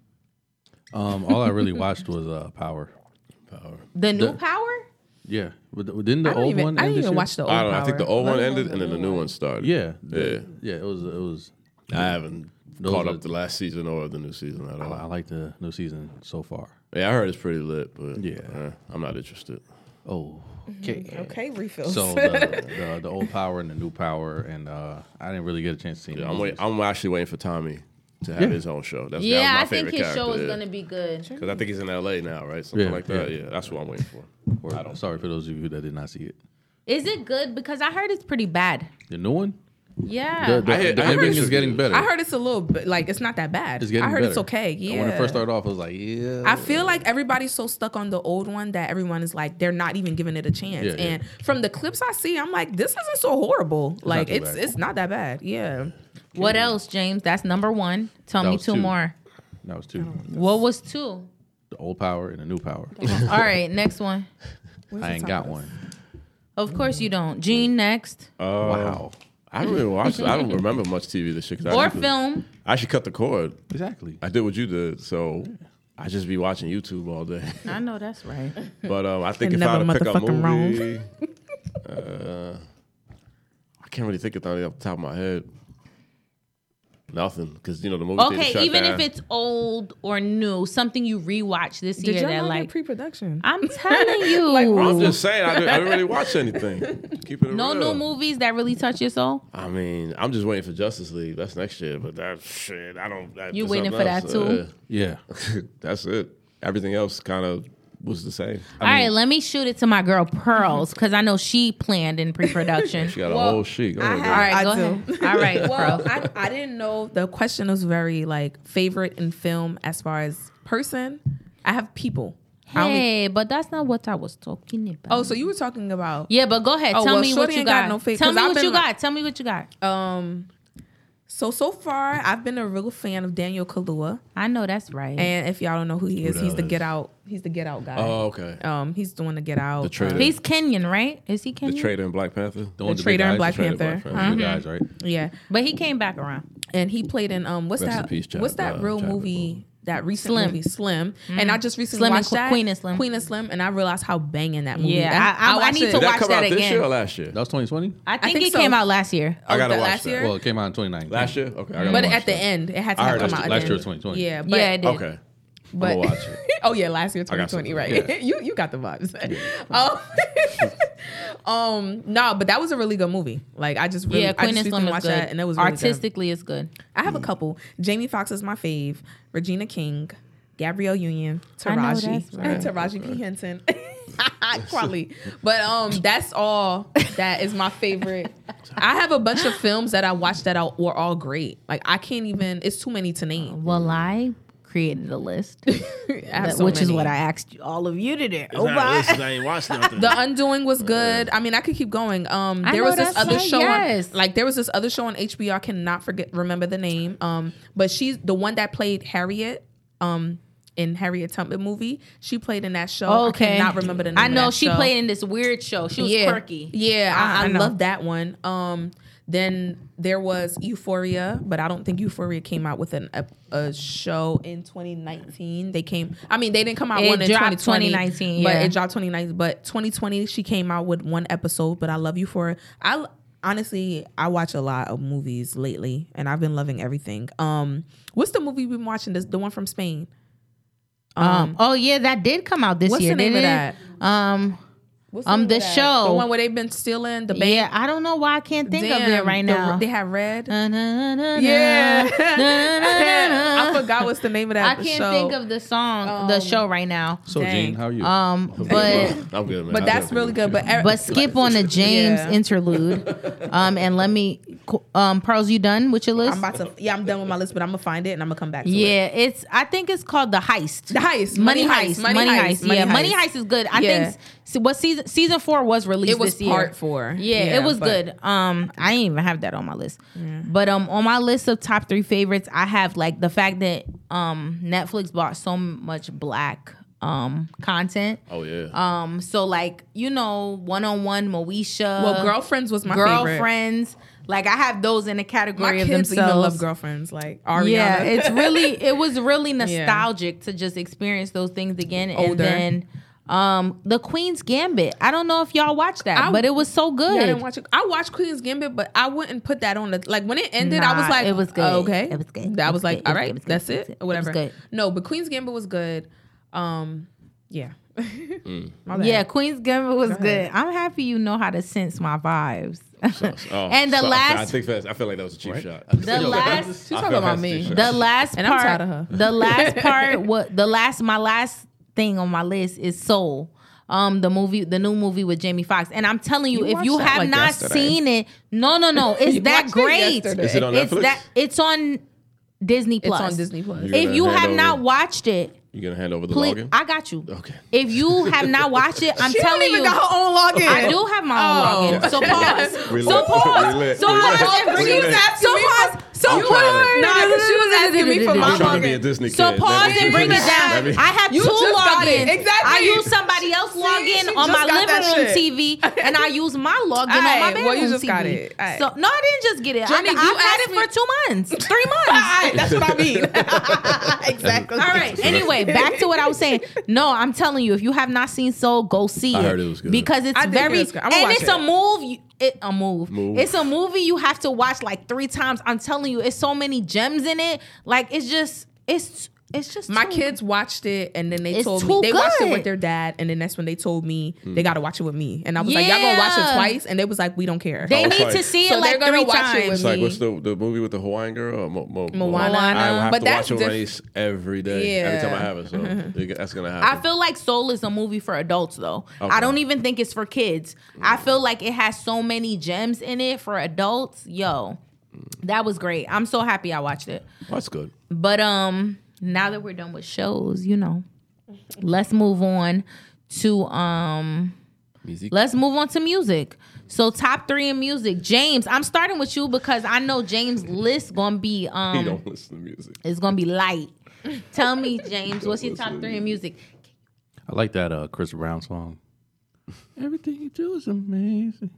Um, all I really watched was uh, Power. Power. The new The- power. Yeah, but th- didn't the old even. one I didn't this even watch the old. I don't know. I think the old one ended and then the new one started. Yeah, Yeah. the- yeah. It was. It was. I haven't caught are- up the last season or the new season at I, all. I like the new season so far. Yeah, I heard it's pretty lit, but Yeah. uh, I'm not interested. Oh, okay. Okay, refills. So the, the the old Power and the new Power, and uh, I didn't really get a chance to see. Yeah, I'm wait. I'm actually waiting for Tommy to have Yeah. his own show. That's Yeah, that I my think favorite his show is yeah. gonna be good. Because I think he's in L.A. now, right? Something Yeah, like that. yeah. Yeah. that's what I'm waiting for. Or- sorry for those of you that did not see it. Is it good? Because I heard it's pretty bad. The new one, Yeah. the, the, I heard- the I heard ending it's is getting better. I heard it's a little bit like it's not that bad. it's getting I heard better. it's okay. Yeah. When it first started off, I was like, yeah. I feel like everybody's so stuck on the old one that everyone is like they're not even giving it a chance. Yeah, yeah. and from the clips I see, I'm like, this isn't so horrible. like it's bad. it's not that bad. Yeah. what else, James? That's number one. Tell That me two two. more. that was two. What was two? The old Power and the new Power. All right, next one. I ain't got one. Of course you don't. Jean next. Uh, Wow. I don't really watch. I don't remember much TV this year. I Or actually- film. I should cut the cord. Exactly. I did what you did, so I just be watching YouTube all day. I know that's right. But um, I think And if I never had to pick a motherfucking wrong. movie, uh, I can't really think of anything off the top of my head. Nothing, because you know the movie. Okay, shut even down. if it's old or new, something you rewatch this Did year y'all that know like pre-production? I'm telling you. I'm just saying, I didn't, I didn't really watch anything. Keep it no real. new movies that really touch your soul. I mean, I'm just waiting for Justice League. That's next year, but that shit, I don't. That, You waiting something for that else. too? Yeah. Uh, that's it. Everything else kind of was the same. All right, let me shoot it to my girl Pearls because I know she planned in pre-production. She got a whole sheet. Go I ahead, girl. All right, I go do. ahead. All right, well, I, I didn't know the question was very like favorite in film as far as person. I have people. I only- Hey, but that's not what I was talking about. oh, so you were talking about yeah, but go ahead. Oh, Tell well, me what you got got. no face, Tell 'cause me I've what you like- got. Tell me what you got. um. So so far, I've been a real fan of Daniel Kaluuya, I know that's right. and if y'all don't know who he is, Who he's that the is? Get Out. He's the Get Out guy. Oh, okay. Um, he's doing the Get Out. The traitor. uh, He's Kenyan, right? Is he Kenyan? The Kenyan? traitor in Black Panther. The, one with traitor in big Black guys, Traitor in Panther. Black the guys, right? yeah, But he came back around. and he played in um what's Rest that peace, Chad- what's that uh, real Chadwick movie that recent Slim. movie Slim and I mm-hmm. just recently Slim and watched Qu- that Queen and Slim. Queen and Slim and I realized how banging that movie. Yeah, that, I- I- I watched need it- to Did watch that come that out this again. year or last year? That was 2020. I think, think it so. came out last year. I gotta oh, the watch last that. year? Well, it came out in 2019. Last year? Okay, I but watch at the that. end it had to I heard come out. last year end. was 2020. Yeah, but, yeah, it did. Okay. But watch it. oh yeah, last year 2020, something. right? Yeah. you you got the vibes. um, um, no, but that was a really good movie. Like I just really, yeah, I Queen just and Slim is watched good. that, and it was really good. artistically, it's good. I have a couple. Jamie Foxx is my fave. Regina King, Gabrielle Union, Taraji, that's right. Taraji P Henson, Quali. But um, that's all. That is my favorite. I have a bunch of films that I watched that are, were all great. Like I can't even. It's too many to name. Well, I created a list, that- so which is what I asked you, all of you to do. It's not a list, I ain't watched nothing. The Undoing was good. I mean, I could keep going. Um, there know was this other right, show, yes. on, like there was this other show on HBO. I cannot forget remember the name. Um, but she's the one that played Harriet. Um, in Harriet Tubman movie, she played in that show. Okay, I cannot remember the name. I of know that she show. played in this weird show. She was yeah. quirky. Yeah, I- I, I I, love that one. Um, Then there was Euphoria, but I don't think Euphoria came out with an a, a show in 2019. They came, I mean, they didn't come out It one in 2020, 2019, but yeah. it dropped 2019. But 2020, she came out with one episode. But I love Euphoria. I honestly, I watch a lot of movies lately, and I've been loving everything. Um, what's the movie we've been watching? This the one from Spain. Um, oh yeah, that did come out this What's year. the name of didn't? Um, What's Um, the that? show. the one where they've been stealing the bank. yeah, I don't know why I can't think of it Damn, right the- now. they have red. Na, na, na, na, Yeah. na, na, na, na. I forgot what's the name of that. I can't show. think of the song, the Um, show right now. So Dang. Jean, how are you? Um, but I'm good, man. but I'm that's good. really good. But er- but skip on the James Yeah. interlude. Um, and let me, um, Pearls, you done with your list? I'm about to. Yeah, I'm done with my list, but I'm gonna find it and I'm gonna come back. to it. yeah, it's. I think it's called the heist. The heist, Money, Money heist, Heist, money, Money heist. Heist, Yeah, Money money Heist. heist is good. I Yeah. think s- what season season four was released. It was this year. part four. Yeah, Yeah, it was but- good. Um, I didn't even have that on my list. But um, on my list of top three favorites, I have like the fact that um Netflix bought so much black um content. Oh yeah. Um, so like you know, one on one Moesha. Well, girlfriends was my favorite. girlfriends. Like I have those in the My category of kids themselves. even love girlfriends. Like Ariana. Yeah, it's really it was really nostalgic to just experience those things again. And then um the Queen's Gambit. I don't know if y'all watched that, I- but it was so good. Yeah, I didn't watch it. I watched Queen's Gambit, but I wouldn't put that on the like when it ended. I was like, it was good. oh, okay, It was good. I It was, was like, good. all It was good. That's it, It or was whatever. good. No, but Queen's Gambit was good. Um, yeah, My bad. Yeah, Queen's Gambit was ahead. good. I'm happy you know how to sense my vibes. Oh, and the so- last- I think that's, I feel like that was a cheap shot. The last she's talking about me. the shot. last And I'm tired of her. the last part what the last my last thing on my list is Soul. Um, the movie, the new movie with Jamie Foxx, and I'm telling you, You if you have like, not yesterday. seen it, no, no, no, it's that great. yesterday. Is it on It's Netflix? that it's on Disney Plus. it's Plus. on Disney Plus. You If you have over- not watched it, you're gonna hand over the please, login? I got you. Okay. If you have not watched it, I'm She telling don't even you, got her own login. I do have my own Oh. login. So pause. Relit. So pause. Relit. So pause and bring She it was down. asking So pause. For- So You trying pause. to- Nah, 'cause she was asking me for my I'm trying to be login. So pause and bring it down. I have two just got it. logins. Exactly. I use somebody else login she on my just got that living room. TV, and I use my login on my Aight, bedroom well, you just got it. So no, I didn't just get it. Johnny, I, you had it for two months, three months. That's what I mean. exactly. All right. Anyway, back to what I was saying. No, I'm telling you, if you have not seen Soul, go see I it. heard it was good. because it's I very. I'ma and it's a move. It, a move. Move. It's a movie you have to watch like three times. I'm telling you, it's so many gems in it. Like it's just it's it's just My too- kids watched it and then they It's told me too they watched it with their dad and then that's when they told me Hmm. they got to watch it with me and I was like y'all gonna watch it twice and they was like we don't care. They need like- to see So it like they're gonna three watch it times. with It's like what's the the movie with the Hawaiian girl? Mo, Mo, Moana. I have But to that's watch it diff- race every day. Every time I have it, so it- that's gonna happen. I feel like Soul is a movie for adults though. Okay. I don't even think it's for kids. I feel like it has so many gems in it for adults. Yo, that was great. I'm so happy I watched it. that's good. But um now that we're done with shows, you know, let's move on to um Music. let's move on to music. So top 3 in music. James, I'm starting with you because I know James' list going to be um He don't listen to music. It's going to be light. Tell me, James, what's your top 3 in music? I like that uh, Chris Brown song. Everything you do is amazing.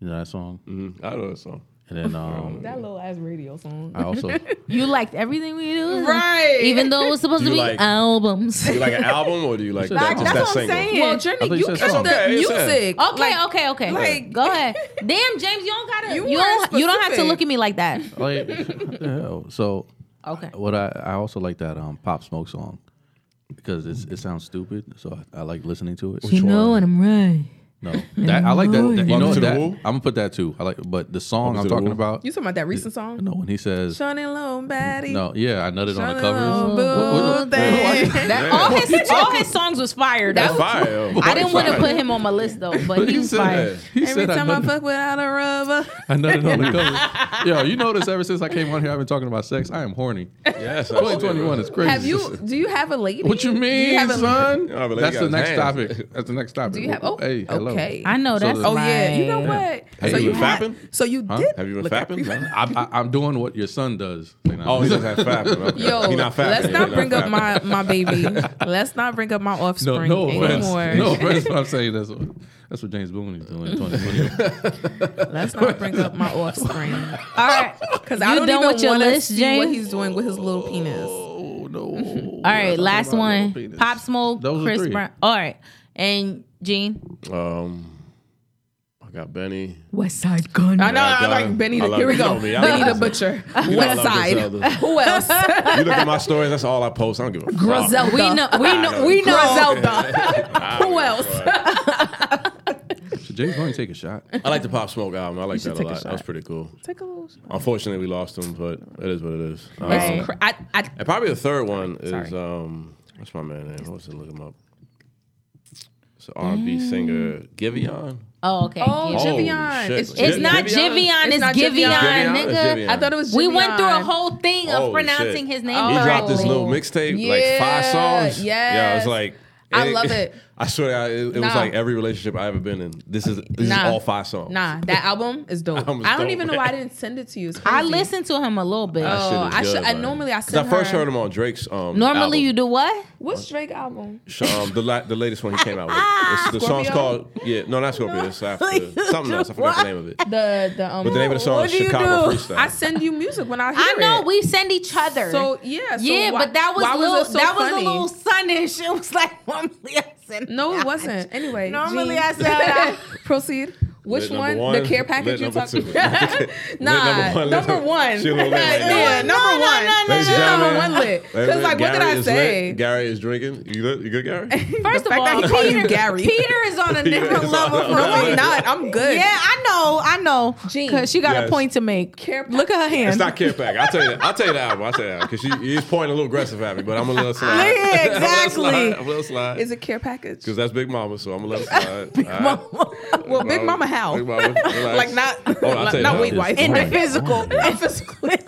You know that song? Mhm. I know that song. And then um, That little ass radio song. I also You liked everything we do? Right. Even though it was supposed to be like- albums. Do you like an album or do you like Like, that, just that's that what I'm single? saying. Well, Journey, you you said catch song. the Okay, music. Okay, Like, okay, okay. like- Go ahead. Damn, James, you don't gotta. You You, don't. You don't have to look at me like that. like hell? So Okay. what I I also like that um Pop Smoke song because it's, it sounds stupid, so I, I like listening to it. You know, and I'm right. No, that I like that. that you Welcome know to the that Woo? I'm gonna put that too. I like, but the song Welcome I'm the talking Woo? about. You talking about that recent song? No, when he says Shawty Low Baddie. no, yeah, I nutted on Shawty the Low covers. Boo Thing. That, all his all his songs was fire. That's Though. fire. I didn't want to put him on my list though, but He he's said- fire. He Every said I time I nutted, fuck without a rubber. I nutted on the covers. Yo, you notice ever since I came on here, I've been talking about sex. I am horny. Yes, 2021 is crazy. Have you? Do you have a lady? What you Do mean, have a, son? Yeah, but they That's got the his next hands. topic. That's the next topic. Do you have? Oh, hey, hello. Okay. I know So that's. the- Oh yeah, you know what? Have you been had- fapping? So you Huh? did. Have you been fapping? No? I'm, I, I'm doing what your son does. Oh, he just had fapping. Okay. Yo, he not fapping. let's He not bring up my my baby. Let's not bring up my offspring no offense. anymore. No offense. but I'm saying this. That's what James Boone is doing in 2020. Let's not bring up my offspring All right. because I don't done even with your want to list, see James? what he's doing with his little penis. oh no! All right. Last one. Pop Smoke, Those Chris. Brown. All right. And Jean. Um, I got Benny. West Side Gun. I know. I I like. Benny. I The, love here we it. You go. know me. Benny the. Butcher. You West Side. Who else? You look at my stories. That's all I post. I don't give a fuck. Griselda. We know. We know. We know. Griselda. Who else? Should James Boone take a shot? I like the Pop Smoke album. I like that a take a lot. That was pretty cool. Take a little. shot. Unfortunately, we lost him, but it is what it is. Um, Right. It's cra- I, I, And probably the third one is um, what's my man name? What's it? Look him up. It's an R&B singer, Giveon. Oh, okay. oh, Yeah. Oh, It's, It's not Giveon? Jivion. It's It's not Giveon, Giveon. Giveon or nigga. Giveon? I thought it was. We went through a whole thing of Holy pronouncing shit. his name. Oh. He dropped this little mixtape, like five Yeah, songs. Yeah, it was like. I and love it. I swear, to God, it, it was like every relationship I ever been in. This is this Nah. is all five songs. Nah, that album is dope. Album is I don't dope, even know why I didn't send it to you. It's I listened to him a little bit. Oh, is I should- good, I normally I 'Cause send I first her- heard him on Drake's. Um, Normally, album. you do what? What's Drake album? Um, the la- the latest one he came out with. It's, the song's called yeah no not Scorpio. It's after something else. I forgot the name of it. The the um. But the name of the song What is do you Chicago do? Freestyle. I send you music when I hear I know it. we send each other. So yeah, so yeah, why- but that was why little, was it so that funny? was a little sunnish. It was like normally No, it wasn't. Anyway, Normally Jean. I said that. proceed. Which Lit one? The care package you're talking about? Nah, number one. She a little lit right. Yeah, number no, one. no, no, Ladies She's and number one lit. Because wait, like, what did I say? lit. Gary is drinking. You good? You good, Gary? First The of all, he called you Peter, Gary. Peter is on a different level from No, me. I'm not. I'm good. Yeah, I know, I know. Cause she got a point to make. Care Look at her hand. It's not Care Pack. I'll tell you that. I'll tell you that album. I'll tell you that. Because he is pointing a little aggressive at me, but I'm a little slide. Yeah, I'm a little exactly. I'm a little slide. Is it care package? Because that's Big Mama, so I'm a little slide. Big Well, Big Mama how? Big Mama. relax. Like not, Oh, not, tell you not how. weight wife. In the Right. physical. Not physically.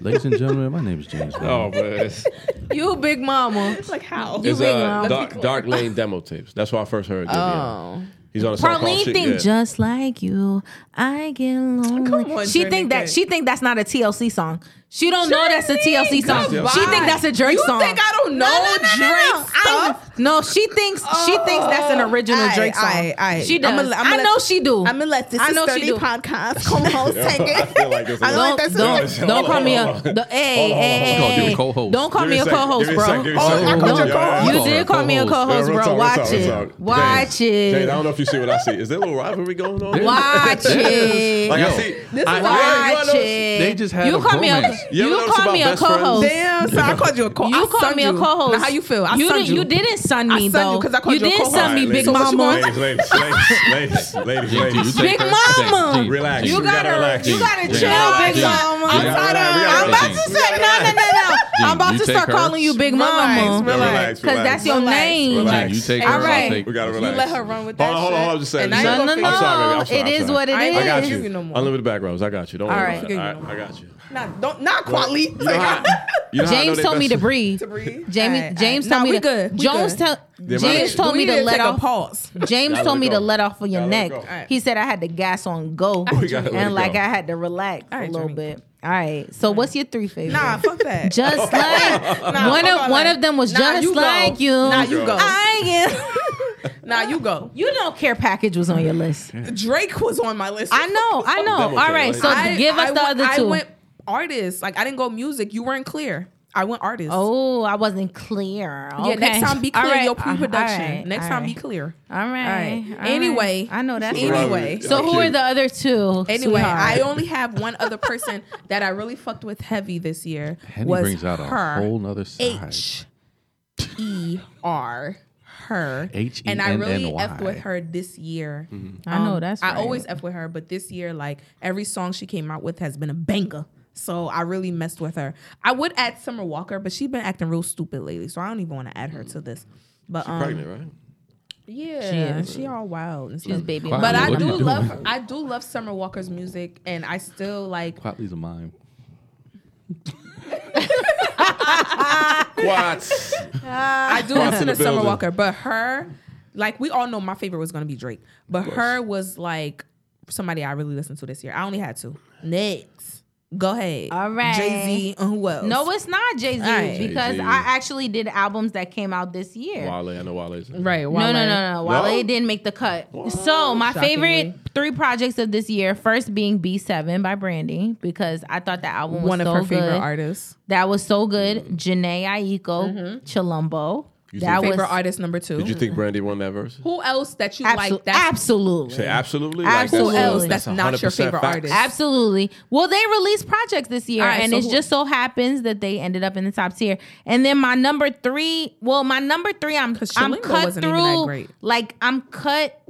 Ladies and gentlemen, my name is James. Boone. Oh, man. You big mama. like how? it's Big uh, Mama. dark, dark Lane demo tapes. That's why I first heard Giveon. Oh. He's on a song called Parlene think Yeah. just like you. I get lonely. On, she Journey think that Kid. she think that's not a TLC song. She don't know that's a TLC song. goodbye. She think that's a Drake You song. think I don't know No, no, no, no, no. Drake I- stuff? No, she thinks she thinks that's an oh, original Aight, Drake song. aight, aight. She does. I'ma- I'ma let- know she do. I'm gonna let this I know she do. podcast co-host take I it. feel like it's a I lot. like don't that don't, system. don't call me a the, hey hey hey a co-host. Don't call me me a a co-host, give me a bro. second, give me a Oh, second. I I called called you you a a co-host. You Called did call me a co-host. co-host, Yeah, real bro. Watch it. Watch Jade, Jade, I don't know if you see what I see. Is there a little rivalry going on? Watch it. Like I Yo. see. This I, is you why- wanna Watch it. They just had you a call me a. You you call me a about best friends? co-host. Damn, so I called you a co You called me a co-host. How you feel? I you didn't. You. You didn't sun I me sunned you though. 'cause I called You you a didn't co-host. sun me, Alright, big ladies, mama. Ladies, ladies, ladies, ladies, ladies, ladies. Big mama. Relax. You We gotta gotta, relax. you gotta chill, big mama. Jean, We gotta relax, we I'm about to say no, no, no, no. I'm about you to take start her. calling you Big Mama. relax. Relax, Because relax. that's your Relax, name. relax. Jean, you take All her. right. I'll take We gotta relax. You let her run with that Hold that on, hold on, shit. hold on. I'm just saying. And now you No, no, gonna no. I'm sorry, baby. I'm sorry, It I'm is sorry. what it I ain't I got you. you no more. Unlimited backgrounds. I got you. Don't All worry right. about it. you I, no. I got you. Not, don't, not quality. You know how, you know how I know James told me to breathe. to breathe. Jamie, Aight, James aight. told Nah, me we to. good. Jones good. tell. Yeah, James told We me to let off. pause. James told me to let off of your Gotta neck. go. Alright. He said I had the gas on go, We and like go. I had to relax a little Johnny. bit. All right. So what's your three favorites? Nah, fuck that. Just like Nah, one of all one that. of them was Nah, just you go. like you. Nah, you go. I am. Nah, you go. you know, care package was on your list. Drake was on my list. I know, I know. All right. All tape, right, like- so I- give us I the went- other I two. went artists. Like I didn't go music. You weren't clear. I went artists. oh, I wasn't clear. Yeah, next time be clear All right, your pre-production. all right, next all time right. be clear. All right. All right. all right. Anyway. I know that's Anyway. So who are the other two? Anyway, sweetheart? I only have one other person that I really fucked with heavy this year. Henny was brings out a her. whole nother side. H E R her. H E And I really N Y. effed with her this year. Mm-hmm. I know um, that's I always F with her, but this year, like every song she came out with has been a banger. So I really messed with her. I would add Summer Walker, but she's been acting real stupid lately, so I don't even want to add her to this. But um, Pregnant, right? yeah, She she, all wild and She's baby. Quiet. But. I do you doing? love I do love Summer Walker's music, and I still like Quietly's a mime. What? I do Cross listen in to Summer building. Walker, but her, like we all know, my favorite was gonna be Drake, but her was like somebody I really listened to this year. I only had two. Next, Go ahead. All right. Jay Z and who else? No, it's not Jay Z right. because Jay-Z. I actually did albums that came out this year. Wale, I know Wale's. right. No, no, no, no. Wale No? didn't make the cut. So my Shockingly. favorite three projects of this year, first being B7 by Brandy, because I thought that album was One of so her good. favorite artists. That was so good. Jhené Aiko, mm-hmm. Chilombo. You That think- was Favorite artist number two. Did you think Brandy won that verse? Who else that you abso- like? That's absolutely. Say absolutely. Absolutely. Who else That's that's not your favorite fact. artist? Absolutely. Well, they released projects this year, All right, and so it just so happens that they ended up in the top tier. And then my number three, well, my number three, I'm 'Cause I'm cut wasn't through. even that great. Like I'm cut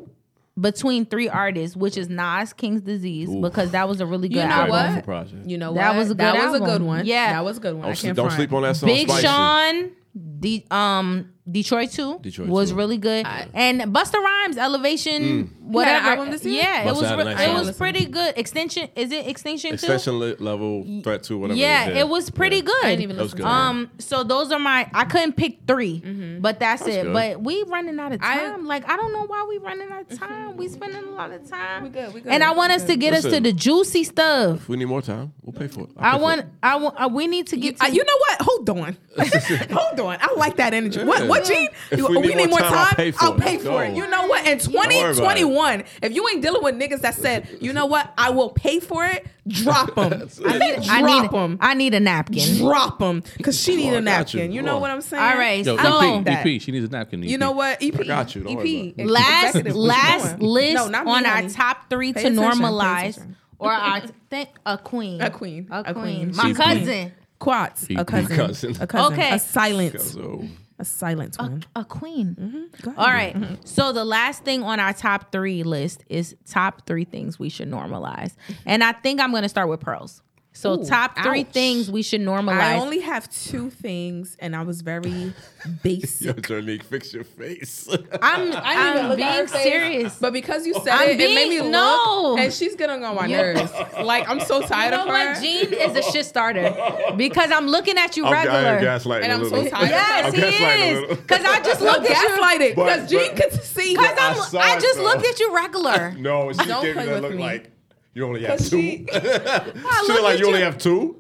between three artists, which is Nas, King's Disease, because that was a really good You know album. what? Project. You know what? That was a that good was a good one. Yeah. that was a good one. Don't, can't sleep, don't front. sleep on that song. Big Sean, D, um, Detroit Two Detroit was 2. really good, and Busta Rhymes Elevation, whatever. album this year? Yeah, it was re- nice it album. was pretty good. Extension is it Extinction Extension li- level threat 2 whatever. Yeah, is, it was pretty good. I didn't even That was listen good. to it. Um, so those are my. I couldn't pick 3 but that's, it. good. But we running out of I- time. like I don't know why we running out of time. We spending a lot of time. We good, we good, And I want us to get us to the juicy stuff. If we need more time, we'll pay for it. I I'll pay for want. it. I want. Uh, we need to You, get to. uh, you know what? Hold on. Hold on. I like that energy. What, what, Jean? If You- we need more time, I'll pay for I'll it. pay Let's for it. You know what? In worry about it. 2021, if you ain't dealing with niggas that said, you know what? I will pay for it, drop them. I need. Drop them. I need a napkin. Drop them. Because she oh, need Oh, I a got you. napkin. You know on. what I'm saying? All right. Yo, so EP. EP, she needs a napkin. You know what? EP. I got you. Don't EP. worry about it. last Executive, what you last list No, not me, on our honey. top three Pay to normalize, or our think a queen, A queen. a A queen, queen. my cousin, Quats. A cousin. Cousin. A cousin. Okay. A silent. So, A silent one. a queen. Mm-hmm. Ahead. All right. So the last thing on our top three list is top three things we should normalize, and I think I'm going to start with pearls. So Ooh, top three ouch. things we should normalize. I only have two things, and I was very yo, basic. Gernique, fix your face. I'm I'm look at her being face. serious. But because you said I'm it, it made me being- look, no. and she's getting on my You- nerves. Like I'm so You tired know of her. what? Jean is a shit starter because I'm looking at you I'm, I am regular. gaslighting And a I'm so tired. Yes, I'm he is. Because I just no, looked at you. gaslighting. Because Jean but- could see. Because I I'm, it, just though. looked at you regular. No, she Don't gave me play that look me. like you only have 'Cause two. she- She look look like at you only you- have two.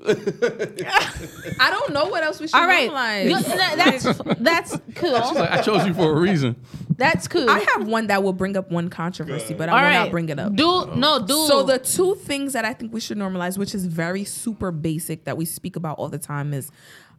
I don't know what else we should All right, normalize. You- that's that's cool. Like, I chose you for a reason. That's cool. I have one that will bring up one controversy, but I All will right, not bring it up. Do no do. So the two things that I think we should normalize, which is very super basic that we speak about all the time, is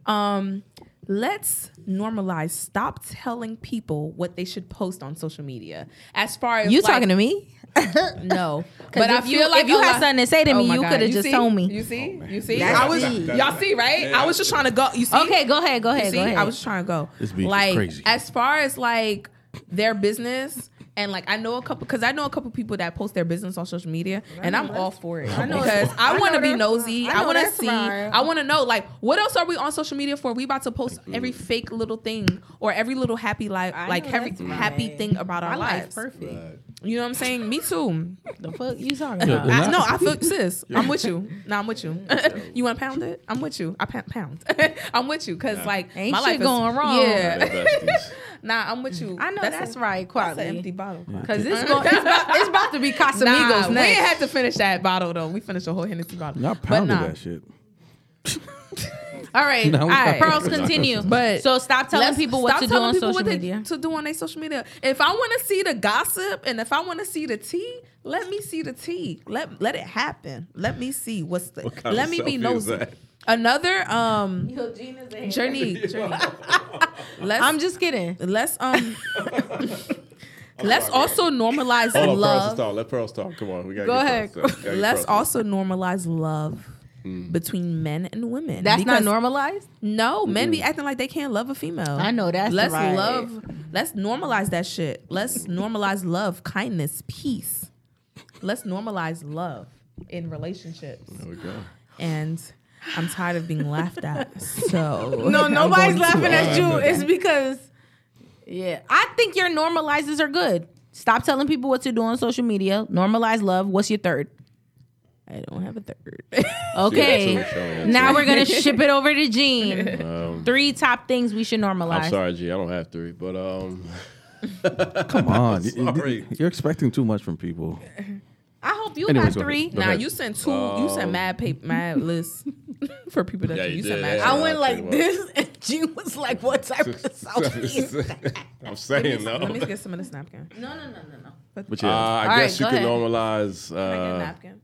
um, let's normalize. Stop telling people what they should post on social media. As far as you like- talking to me? No, But if you- if you had lot- something to say to oh me, my you coulda just see? told me. You see, oh, you see, That's I was deep. y'all see right. I was just trying to go. You see, Okay, go ahead. Go You ahead. see, Go ahead. I was trying to go. This beef is like crazy. as far as like their business. And like I know a couple, because I know a couple people that post their business on social media, and I'm all for it know because I, I want to be nosy. I I, want to see. right. I want to know like what else are we on social media for? We about to post every fake little thing or every little happy life, I like every that's happy right. thing about our life lives. perfect. You know what I'm saying? Me too. The fuck you talking about? I, I- no, I feel sis. I'm with you. No, I'm with you. you want to pound it? I'm with you. I pound. pound. I'm with you because like Ain't my shit life is going wrong. Yeah. They're besties. nah, I'm with you. I know that's, a- right, That's an empty bottle. Cause it's, it's, about, it's about to be Casamigos Nah, we next. ain't had to finish that bottle though. We finished a whole Hennessy bottle. Y'all But pounded nah. that shit. All right, No, all we right. not. Pearls continue. But so stop telling people what to do on social what they- media. to do on their social media. If I want to see the gossip and if I want to see the tea, let me see the tea. Let let it happen. Let me see what's the. What kind let of me be selfie is nosy. That? Another um journey. journey. Let's I'm just kidding. let's um let's also normalize Hold on, Pearls love. talk. Let Pearls talk. Come on, we gotta Go get ahead. Pearls talk. Gotta get Let's Pearls also normalize love between men and women. That's not Because- normalized. No, men be acting like they can't love a female. I know that's Let's right. love. Let's normalize that shit. Let's normalize love, kindness, peace. Let's normalize love in relationships. There we go. And I'm tired of being laughed at. So No, nobody's laughing at you. end. It's because, yeah, I think your normalizes are good. Stop telling people what to do on social media. Normalize love. What's your third? I don't have a third. Okay. Yeah, two, now we're gonna ship it over to Jean. Um, Three top things we should normalize. I'm sorry, G. I don't have three, but um, Come on. You- you- Sorry. You're expecting too much from people. I hope You Anyways, got three. ahead. Go Nah, you sent two. you sent mad paper, mad lists for people that Yeah, you, you sent did, mad. yeah. I shit. went I like think this, and Jean was like, "What type of southeast?" I'm saying though. Let me get some of this napkin. no, no, no, no, no. But Uh, yeah, I All guess right, you can ahead. normalize Can I get a uh, napkin?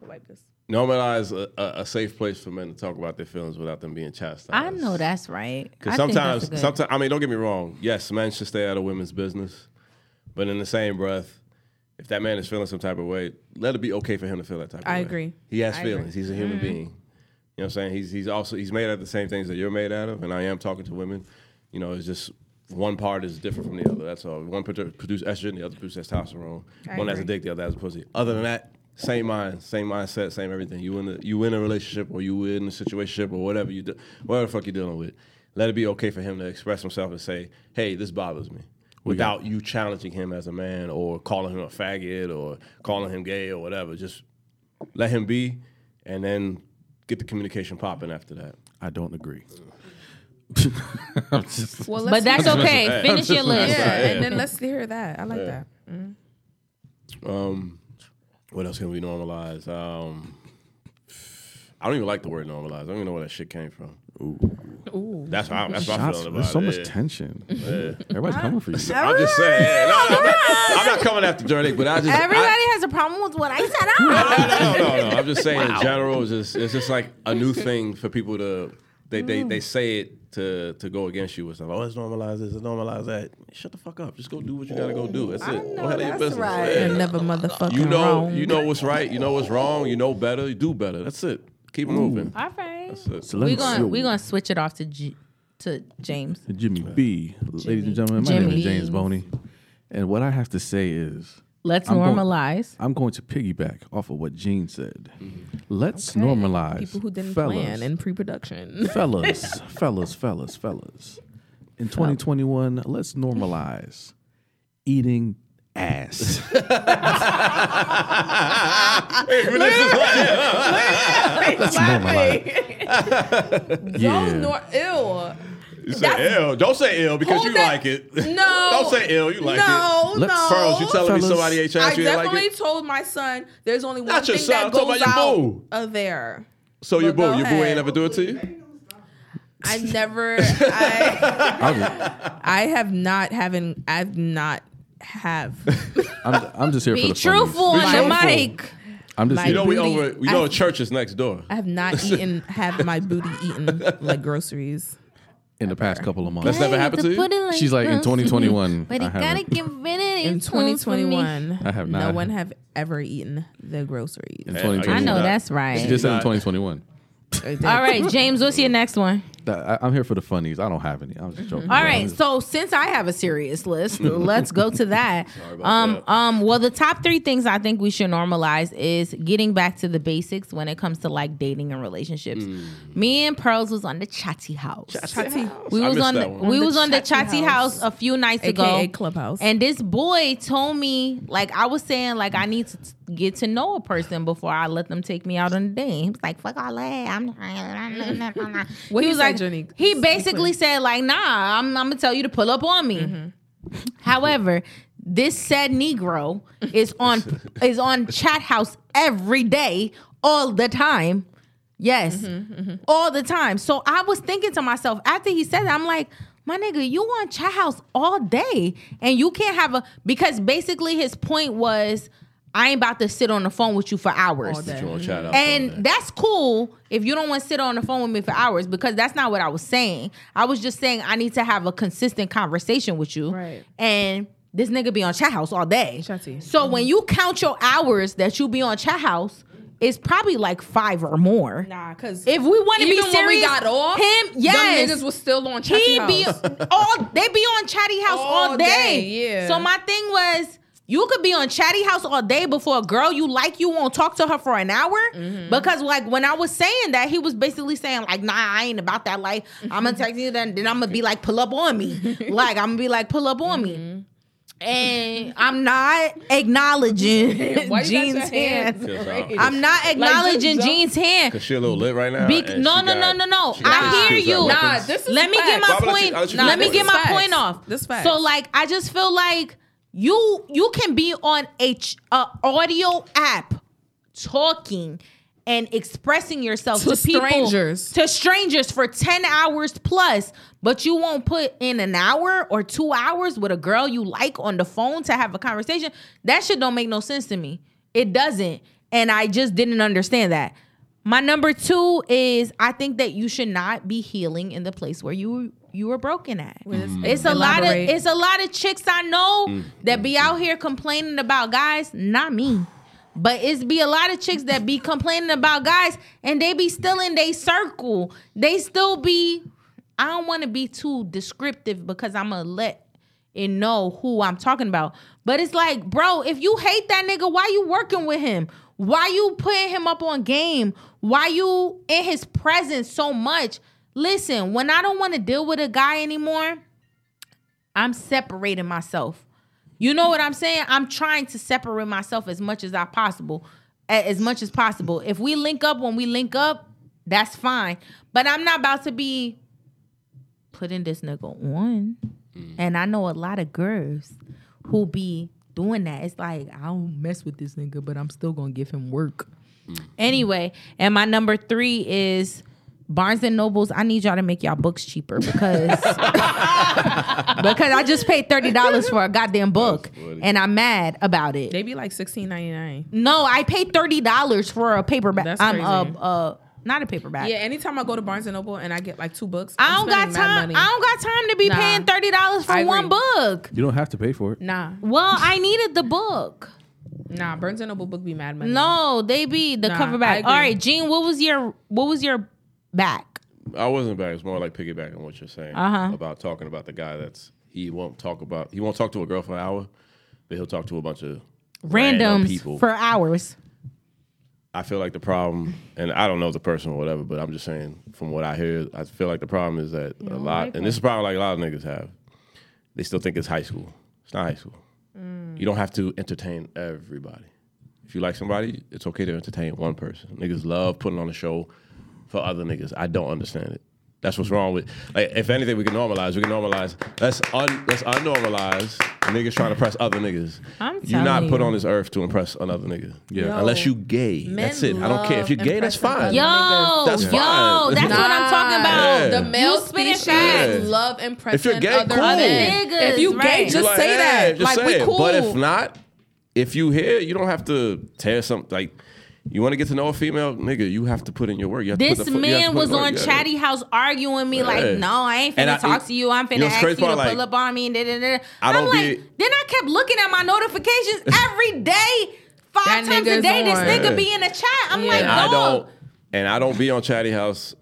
To wipe this. normalize a, a, a safe place for men to talk about their feelings without them being chastised. I know that's right. Because I think that's sometimes, good- sometimes, I mean, don't get me wrong. Yes, men should stay out of women's business, but in the same breath, if that man is feeling some type of way, let it be okay for him to feel that type of I way. I agree. He has I agree. feelings. He's a human being. You know what I'm saying? He's he's also he's made out of the same things that you're made out of, and I am talking to women. You know, it's just one part is different from the other. That's all. One produ- produce estrogen, the other produces testosterone. I one has a dick, the other has a pussy. Other than that, same mind, same mindset, same everything. You in a you in a relationship or you in a situation or whatever you do, whatever the fuck you're dealing with. Let it be okay for him to express himself and say, "Hey, this bothers me," without you challenging him as a man or calling him a faggot or calling him gay or whatever. Just let him be, and then get the communication popping after that. I don't agree. Just- Well, but that's okay. Hey, Finish your list. yeah, Yeah. and then let's hear that. I like that. Um, what else can we normalize? Um, I don't even like the word normalized. I don't even know where that shit came from. Ooh. Ooh. That's how I'm that's my Shots, feeling about there's so it. much yeah. tension. Everybody's coming for you. I'm just saying. Yeah, no, no, I'm, not, I'm not coming after Journey, but I just I- Everybody has a problem with what I said. no, no, no, ah! no. I'm just saying in general, it's just it's just like a new thing for people to they they, they mm. say it to to go against you with something. Oh, let's normalize this, let's normalize that. Shut the fuck up. Just go do what you gotta go do. That's it. Go handle your business. right. Yeah. You're never motherfucking You know wrong. you know what's right. You know what's wrong. You know better. You do better. That's it. Keep it moving. All right. That's. So We're gonna we you. gonna switch it off to G, to James. Jimmy B. Ladies and gentlemen, my Jimmy. name is James Boney. And what I have to say is Let's I'm going- normalize. I'm going to piggyback off of what Jean said. Mm-hmm. Let's Okay. normalize people who didn't fellas, plan in pre-production. fellas, fellas, fellas, fellas. In 2021, let's normalize eating ass. let's normalize. Yeah. Don't nor- ew. You say ill. Don't say ill because you that- like it. No. Don't say ill. You like no, it. Let's- no. Pearls, you telling me somebody ate your I ass you didn't like definitely it? told my son there's only one Not thing son, that goes about out boo. of there. So your boo, go your boo ain't ever do it to you? I never. I, I have not having. I've not have. I'm, I'm just here for Be the truthful Be on the mic. I'm just My You here. know we Booty. over. We know I- a church is next door. I have not eaten. Have my booty eaten like groceries. in the past couple of months. That's never happened to you. She's like in 2021. But I you gotta haven't. get rid of it. In 2021, I have No not. one have ever eaten the groceries. in I 2021. I know Not- that's She right. just said in Not- 2021. All right, James, what's your next one? That- I, I'm here for the funnies. I don't have any. I was just joking. All right, so since I have a serious list, let's go to that. about Um, that. um, well, the top three things I think we should normalize is getting back to the basics when it comes to like dating and relationships. Me and Pearls was on the chatty house. Chatty. We was on the, we the was on the Chatty chatty house. house. a few nights AKA ago. Clubhouse. And this boy told me, like I was saying, like I need to t- get to know a person before I let them take me out on a date. He was like, "Fuck all that." I'm. What he he was said, like, Jenny? he basically said, like, "Nah, I'm, I'm gonna tell you to pull up on me." Mm-hmm. However, this said Negro is on is on chat house every day, all the time. Yes, Mm-hmm, all the time. So I was thinking to myself after he said that, I'm like, my nigga, you on chat house all day, and you can't have a because basically his point was, I ain't about to sit on the phone with you for hours. All day. You wanna chat out all day. And that's cool if you don't want to sit on the phone with me for hours because that's not what I was saying. I was just saying I need to have a consistent conversation with you. Right. And this nigga be on chat house all day. Chatty. So when you count your hours that you be on chat house, it's probably like five or more. Nah, because If we want to be even serious, when we got off, him, yes, them niggas was still on chatty he house. be all they be on chatty house all, All day. day, yeah. So my thing was you could be on chatty house all day before a girl you like you won't talk to her for an hour Mm-hmm. because like when I was saying that he was basically saying like nah I ain't about that life I'm gonna text you then then I'm gonna be like pull up on me like I'm gonna be like pull up on Mm-hmm. me and I'm not acknowledging Why you got Jean's your hand. hands I'm not acknowledging jump- Jean's hand. Cause she a little lit right now. Be- and no, no, got- no, no, no. she I hear you. Nah, this is let me get my Why let point. you- I'll let you let me get my This point off. This facts. So like, I just feel like you you can be on a ch- uh, audio app talking and expressing yourself To to, people strangers. to strangers for 10 hours plus but you won't put in an hour or 2 hours with a girl you like on the phone to have a conversation. That shit don't make no sense to me. It doesn't. And I just didn't understand that. My number 2 is I think that you should not be healing in the place where you you were broken at. Mm-hmm. It's a lot of it's a lot of chicks I know mm-hmm. that be out here complaining about guys, not me. But it's be a lot of chicks that be complaining about guys and they be still in their circle. They still be I don't want to be too descriptive because I'm gonna let it know who I'm talking about. But it's like, bro, if you hate that nigga, why you working with him? Why you putting him up on game? Why you in his presence so much? Listen, when I don't want to deal with a guy anymore, I'm separating myself. You know what I'm saying? I'm trying to separate myself as much as I possible, as much as possible. If we link up when we link up, that's fine. But I'm not about to be putting this nigga on. Mm. And I know a lot of girls who be doing that. It's like I don't mess with this nigga, but I'm still gonna give him work. Mm. Anyway, and my number three is Barnes and Nobles. I need y'all to make y'all books cheaper because because I just paid thirty dollars for a goddamn book and I'm mad about it. They be like sixteen ninety nine. No, I paid thirty dollars for a paperback. That's I'm crazy. uh, uh not a paperback. Yeah, anytime I go to Barnes and Noble and I get like two books, I I'm don't got time. money. I don't got time to be Nah. paying thirty dollars for one book. You don't have to pay for it. Nah, Well, I needed the book. nah. Barnes and Noble book be mad money. No, they be the Nah, cover back. All right, Jean, what was your what was your back? I wasn't back. It's more like piggybacking what you're saying Uh-huh. about talking about the guy that's he won't talk about he won't talk to a girl for an hour, but he'll talk to a bunch of random people. for hours. I feel like the problem, and I don't know the person or whatever, but I'm just saying from what I hear, I feel like the problem is that a lot, and this is probably like a lot of niggas have, they still think it's high school. It's not high school. You don't have to entertain everybody. If you like somebody, it's okay to entertain one person. Niggas love putting on a show for other niggas. I don't understand it. That's what's wrong with. Like, if anything, we can normalize. We can normalize. Let's un. Let's unnormalize niggas trying to press other niggas. I'm You're not put you. on this earth to impress another nigga. Yeah. Yo, Unless you gay. That's it. I don't care. If you're gay, that's fine. Yo, niggas. That's yo, fine. that's what I'm talking about. Yeah. The male species facts. love impressing If you're gay, other cool. men. Niggas, If you gay, right. just Like, say yeah, that. just like say we it. cool. But if not, if you here, you don't have to tear something. Like you want to get to know a female nigga, you have to put in your work. You have to This put the foot- you have to man put was the work, on yeah. Chatty House arguing with me Yeah. like, no, I ain't And finna I- talk to you. I'm finna you know ask crazy you to part? pull up on me. Da, da, da. I I'm don't like, be- then I kept looking at my notifications every day, five That times a nigga's day. This nigga Yeah. be in the chat. I'm Yeah. like, And I don't. And I don't be on Chatty House.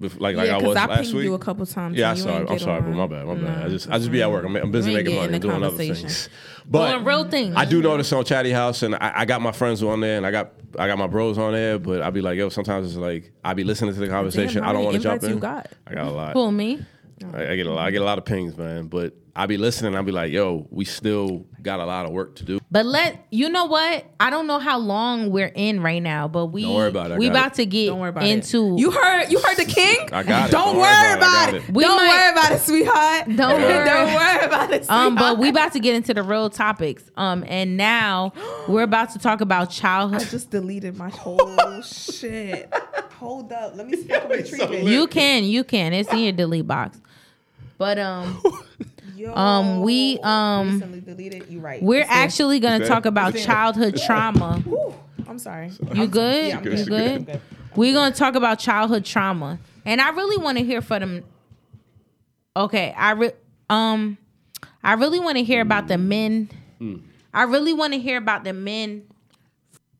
Like, like yeah, I was I, last week. you a couple times. Yeah, I'm sorry. ain't I'm sorry, but my bad, my bad. I just I just be at work. I'm, I'm busy making money, getting I'm the doing other things. But Doing real things. I do notice on Chatty House, and I, I got my friends on there, and I got I got my bros on there. But I be like, yo, sometimes it's like I be listening to the conversation. how I don't want to jump in. you got? I got a lot. Pull me. I, I get a lot. I get a lot of pings, man. But I be listening. I'll be like, yo, we still got a lot of work to do. But let you know what? I don't know how long we're in right now, but we Don't worry about it. I we about it. to get Don't worry about into it. You heard? You heard the king? I got it. Don't, Don't worry worry about about it. It. We Don't might- worry about it, sweetheart. Don't worry. Don't worry about it. Um, but we about to get into the real topics. Um, and now we're about to talk about childhood. I childhood. just deleted my whole shit. Hold up. Let me see if I can retrieve it. You can, you can. It's in your delete box. But um, Yo, Um, we, um, recently deleted. You right. we're It's there. actually gonna talk about childhood trauma. Whew, I'm sorry. You good? Yeah, I'm you good. good? We're gonna talk about childhood trauma, and I really want to hear from them. Okay, I re- um, I really want to hear about the men. I really want to hear about the men.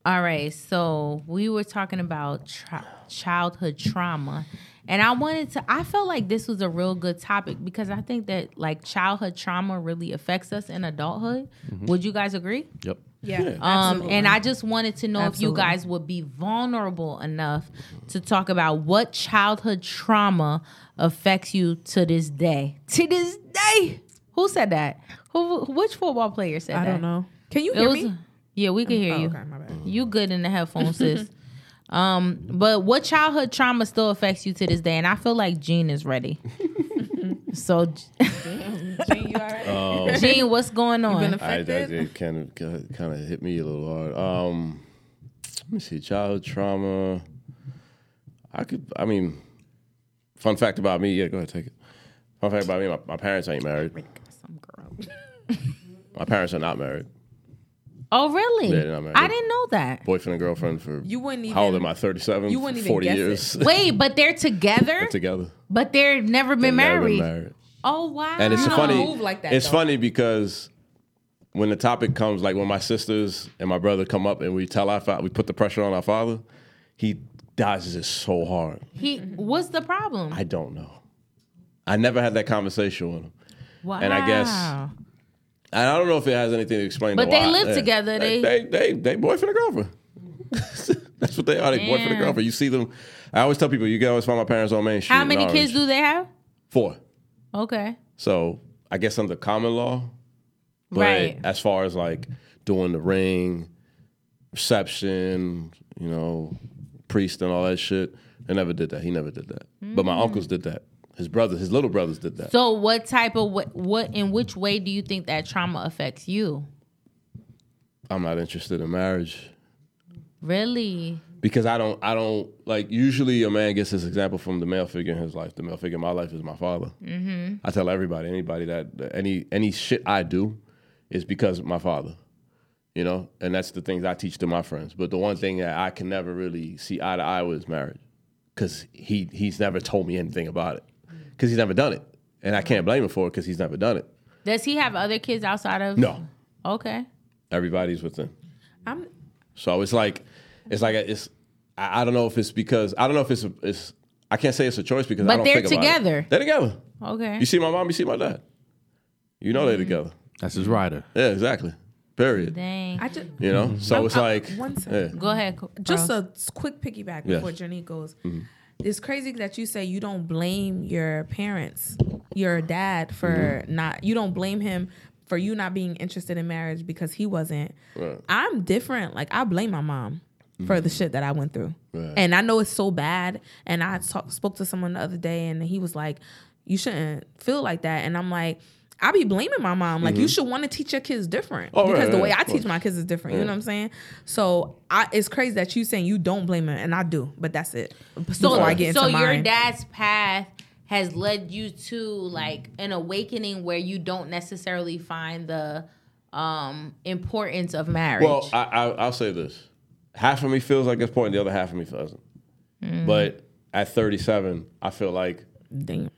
All right, so we were talking about tra- childhood trauma, and I wanted to. I felt like this was a real good topic because I think that like childhood trauma really affects us in adulthood. Would you guys agree? Yep. Yeah. Um, absolutely. and I just wanted to know if you guys would be vulnerable enough to talk about what childhood trauma affects you to this day. To this day. Who said that? Who? Which football player said I that? I don't know. Can you hear was. me? Yeah, we can hear Oh, you. okay, my bad. You good in the headphones, sis. Um, but what childhood trauma still affects you to this day? And I feel like Jean is ready. so, Jean, you all right? Um, Jean, what's going been on? a- I, I Affected? did kind of kind of hit me a little hard. Um, Let me see. Childhood trauma. I could. I mean, fun fact about me. Yeah, go ahead, take it. Fun fact about me. My, my parents ain't married. Some girl. My parents are not married. Oh, really? Yeah, they're not married. I didn't know that. Boyfriend and girlfriend for You wouldn't even. how old am I? Thirty-seven. you wouldn't even Forty guess it. years Wait, but they're together, together. but they've never been Never married. been married. Oh wow! And it's funny. move like that, it's though. funny because when the topic comes, like when my sisters and my brother come up and we tell our father, we put the pressure on our father, he dodges it so hard. he. What's the problem? I don't know. I never had that conversation with him. wow. and I guess- And I don't know if it has anything to explain. But they why- live yeah. together, They, they- they they they boyfriend and girlfriend. That's what they are. They boyfriend and girlfriend. You see them. I always tell people you can always find my parents on Main Street. How many kids do they have? Four. Okay. So I guess under common law, but Right. as far as like doing the ring, reception, you know, priest and all that shit, they never did that. He never did that. But my mm. uncles did that. His brothers, his little brothers did that. So, what type of what, what in which way do you think that trauma affects you? I'm not interested in marriage Really? because I don't, I don't like. Usually, a man gets his example from the male figure in his life. The male figure in my life is my father. Mm-hmm. I tell everybody, anybody that that any any shit I do is because of my father. You know, and that's the things I teach to my friends. But the one thing that I can never really see eye to eye with is marriage, because he he's never told me anything about it, because he's never done it, and I can't blame him for it because he's never done it. Does he have other kids outside of? No, Okay. everybody's within. I'm. So it's like, it's like a, it's. I, I don't know if it's because I don't know if it's it's. I can't say it's a choice because I But don't they're think about it. together. They're together. Okay. You see my mom, you see my dad. You know they're mm. together. That's his rider. Yeah, exactly. Period. Dang. I just. You know, so I'm- it's I'm- like, one second. yeah. Go ahead. Co- Just Carl. a s- quick piggyback Yes. before Jenny goes. Mm-hmm. It's crazy that you say you don't blame your parents, your dad for mm-hmm. not. You don't blame him for you not being interested in marriage because he wasn't. Right. I'm different. Like I blame my mom for the mm-hmm. shit that I went through, Right. and I know it's so bad. And I talk, spoke to someone the other day, and he was like, "You shouldn't feel like that." And I'm like. I be blaming my mom. Like you should want to teach your kids different Oh, right, because the right, way I teach my kids is different. You know what I'm saying? So I, it's crazy that you saying you don't blame him, and I do. But that's it. so Before I get into so your mine. dad's path has led you to like an awakening where you don't necessarily find the um importance of marriage. Well, I, I, I'll say this: half of me feels like it's important, the other half of me doesn't. But at 37, I feel like Damn.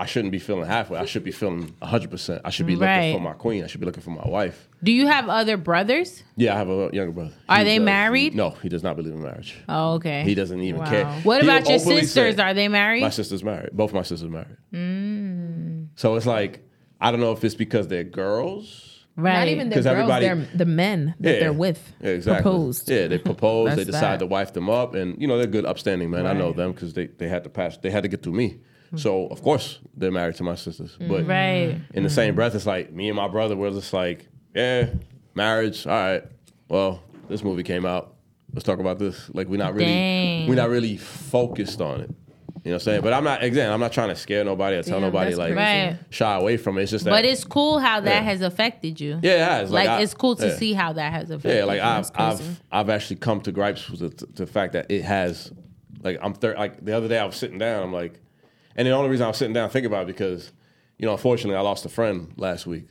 I shouldn't be feeling halfway. I should be feeling 100. percent I should be Right. looking for my queen. I should be looking for my wife. do you have other brothers? Yeah, I have a younger brother. Are He they does- married? No, he does not believe in marriage. Oh, okay. He doesn't even Wow. care. What He'll about your sisters? say- Are they married? My sister's married. Both my sisters married. Mm. So it's like I don't know if it's because they're girls. right. Not even the 'Cause girls, everybody- they're the men that Yeah. they're with. Yeah, exactly. Proposed. Yeah, they propose, they decide that. to wife them up, and you know they're good, upstanding men. I know them because they, they had to pass. They had to get through me. So of course they're married to my sisters. Mm. But right. in the same mm. breath, it's like me and my brother. We're just like, yeah, marriage. All right. Well, this movie came out. Let's talk about this. Like we're not really Dang. we're not really focused on it. You know what I'm saying? But I'm not again. I'm not trying to scare nobody or tell Damn, nobody that's like crazy. Shy away from it. It's just that. But it's cool how that Yeah. has affected you. yeah, it has. Like, I- it's cool to yeah. see how that has affected Yeah, like you. I've. I've I've actually come to gripes with the, the fact that it has, like I'm thir- like the other day I was sitting down, I'm like, and the only reason I was sitting down thinking about it because, you know, unfortunately I lost a friend last week.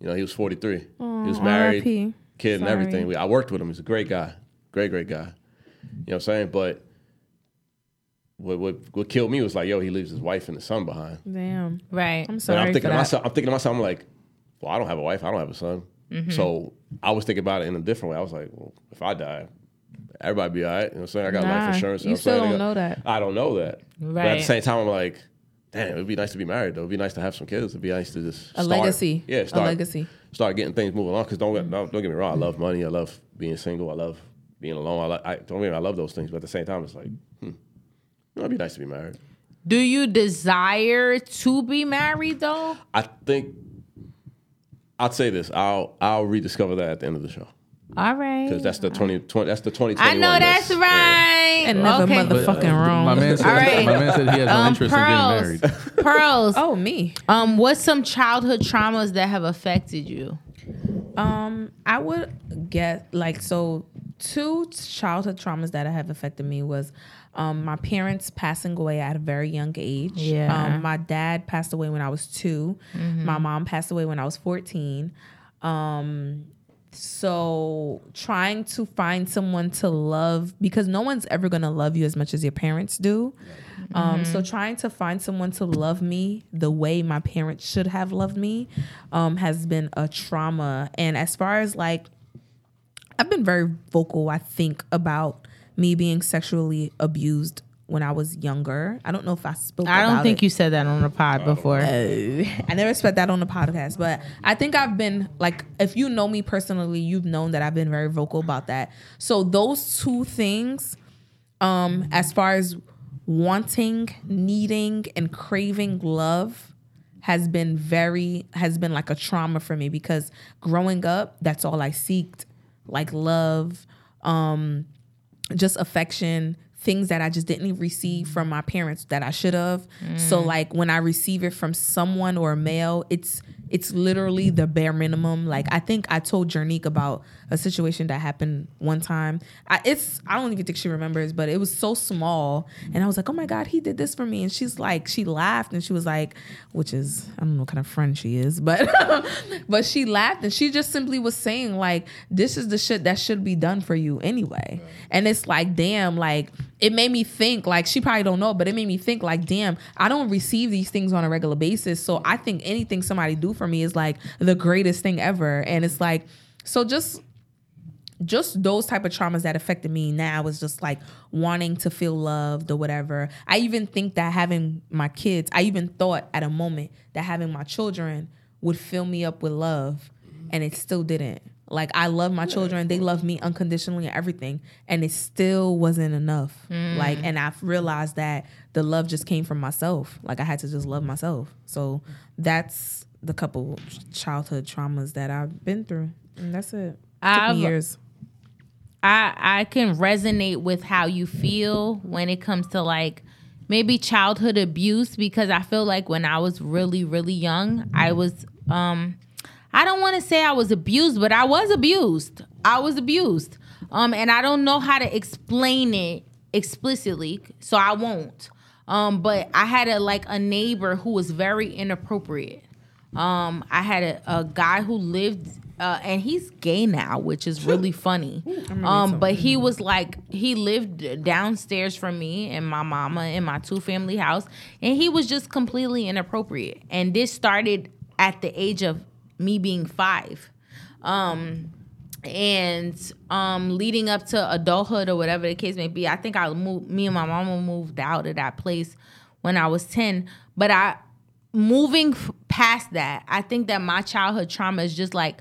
You know, he was 43. he was married, RIP. kid, and everything. We, I worked with him. He's a great guy, great great guy. You know what I'm saying? But what what what killed me was like, yo, he leaves his wife and his son behind. Damn. right. I'm And sorry I'm thinking to that. myself, I'm thinking to myself, I'm like, well, I don't have a wife, I don't have a son. Mm-hmm. So I was thinking about it in a different way. I was like, well, if I die, everybody be all right. You know what I'm saying? I got Nah, life insurance. you know what I'm still don't know that. I don't know that. But at the same time, I'm like, damn, it'd be nice to be married though. It'd be nice to have some kids. It'd be nice to just A start- legacy. Yeah, start, A legacy. Start getting things moving along. Because don't, get- don't don't get me wrong, I love money. I love being single. I love being alone. I, like, I don't mean I love those things. But at the same time, it's like, hmm, it'd be nice to be married. Do you desire to be married though? I think I'd say this. I'll I'll rediscover that at the end of the show All right. because that's the 20, 20 that's the twenty I know that's right. And never okay. mother- Fucking wrong. My man said, All right. my man said he has no Um, interest in pearls. getting married. Pearls. Oh, me. Um, what's some childhood traumas that have affected you? Um, I would get like so two childhood traumas that have affected me was um my parents passing away at a very young age. Yeah. Um, my dad passed away when I was 2 My mom passed away when I was 14. Um so trying to find someone to love because no one's ever going to love you as much as your parents do. Um, so trying to find someone to love me the way my parents should have loved me um, has been a trauma. And as far as like, I've been very vocal, I think, about me being sexually abused when I was younger. I don't know if I spoke. I don't think it. you said that on the pod before. I never said that on the podcast, but I think I've been like, if you know me personally, you've known that I've been very vocal about that. So those two things, um, as far as wanting, needing, and craving love, has been very has been like a trauma for me because growing up, that's all I seeked, like love, um, just affection things that i just didn't receive from my parents that i should have. So mm. like when i receive it from someone or a male it's it's literally the bare minimum. Like i think i told Gernique about a situation that happened one time. I, it's i don't even think she remembers but it was so small. And i was like oh my god he did this for me. And she's like she laughed and she was like which is i don't know what kind of friend she is but but she laughed and she just simply was saying like this is the shit that should be done for you anyway. And it's like damn like it made me think like she probably don't know but it made me think like damn i don't receive these things on a regular basis so i think anything somebody do for me is like the greatest thing ever and it's like so just just those type of traumas that affected me now was just like wanting to feel loved or whatever. I even think that having my kids, I even thought at a moment that having my children would fill me up with love and it still didn't. Like I love my children, they love me unconditionally and everything, and it still wasn't enough. Like and I've realized that the love just came from myself. Like I had to just love myself. So that's the couple childhood traumas that I've been through. And that's it. I've- me years. I I can resonate with how you feel when it comes to like maybe childhood abuse because I feel like when I was really really young, I was um I don't want to say I was abused, but I was abused. I was abused. Um and I don't know how to explain it explicitly, so I won't. Um but I had a like a neighbor who was very inappropriate. Um, I had a, a guy who lived, uh, and he's gay now, which is really funny. Um, but he was like, he lived downstairs from me and my mama in my two family house, and he was just completely inappropriate. And this started at the age of me being five. Um, and um leading up to adulthood or whatever the case may be i think i moved me and my mama moved out of that place when i was 10 but i moving f- past that i think that my childhood trauma is just like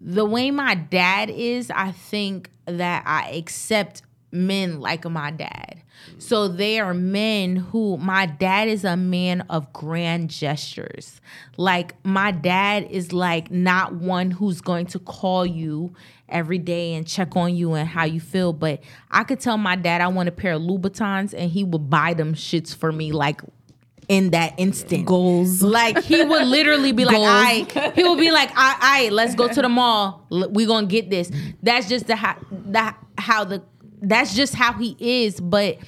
the way my dad is i think that i accept men like my dad so they are men who my dad is a man of grand gestures like my dad is like not one who's going to call you every day and check on you and how you feel but i could tell my dad i want a pair of louboutins and he would buy them shits for me like in that instant Goals. like he would literally be like. "I." He would be like, "I, I, let's go to the mall. L- We gonna get this." That's just the how that how the that's just how he is. But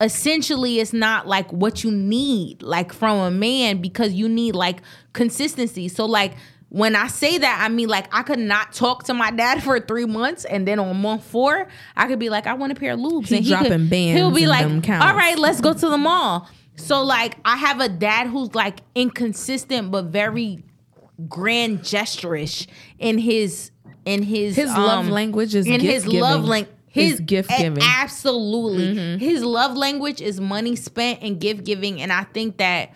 essentially, it's not like what you need like from a man because you need like consistency. So like. When I say that, I mean like I could not talk to my dad for three months, and then on month four, I could be like, I want a pair of lubes. He and dropping could, bands He'll be like, all right, let's go to the mall. So like I have a dad who's like inconsistent but very grand gesture-ish in his in his His love um, language is in his love language his gift giving. Mm-hmm. absolutely his love language is money spent and gift giving and I think that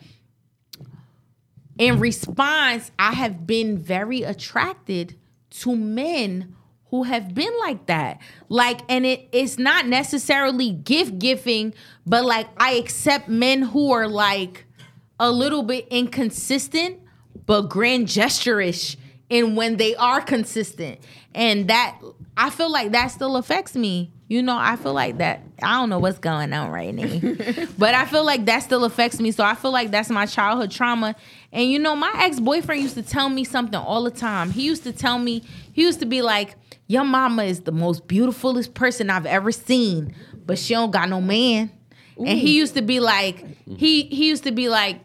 in response I have been very attracted to men who have been like that. Like, and it it's not necessarily gift giving, but like I accept men who are like a little bit inconsistent, but grand gesture-ish in when they are consistent. And that I feel like that still affects me you know, I feel like that. I don't know what's going on right now, but I feel like that still affects me. So I feel like that's my childhood trauma. And you know, my ex boyfriend used to tell me something all the time. He used to tell me, he used to be like, "Your mama is the most beautifulest person I've ever seen, but she don't got no man." And he used to be like, he he used to be like,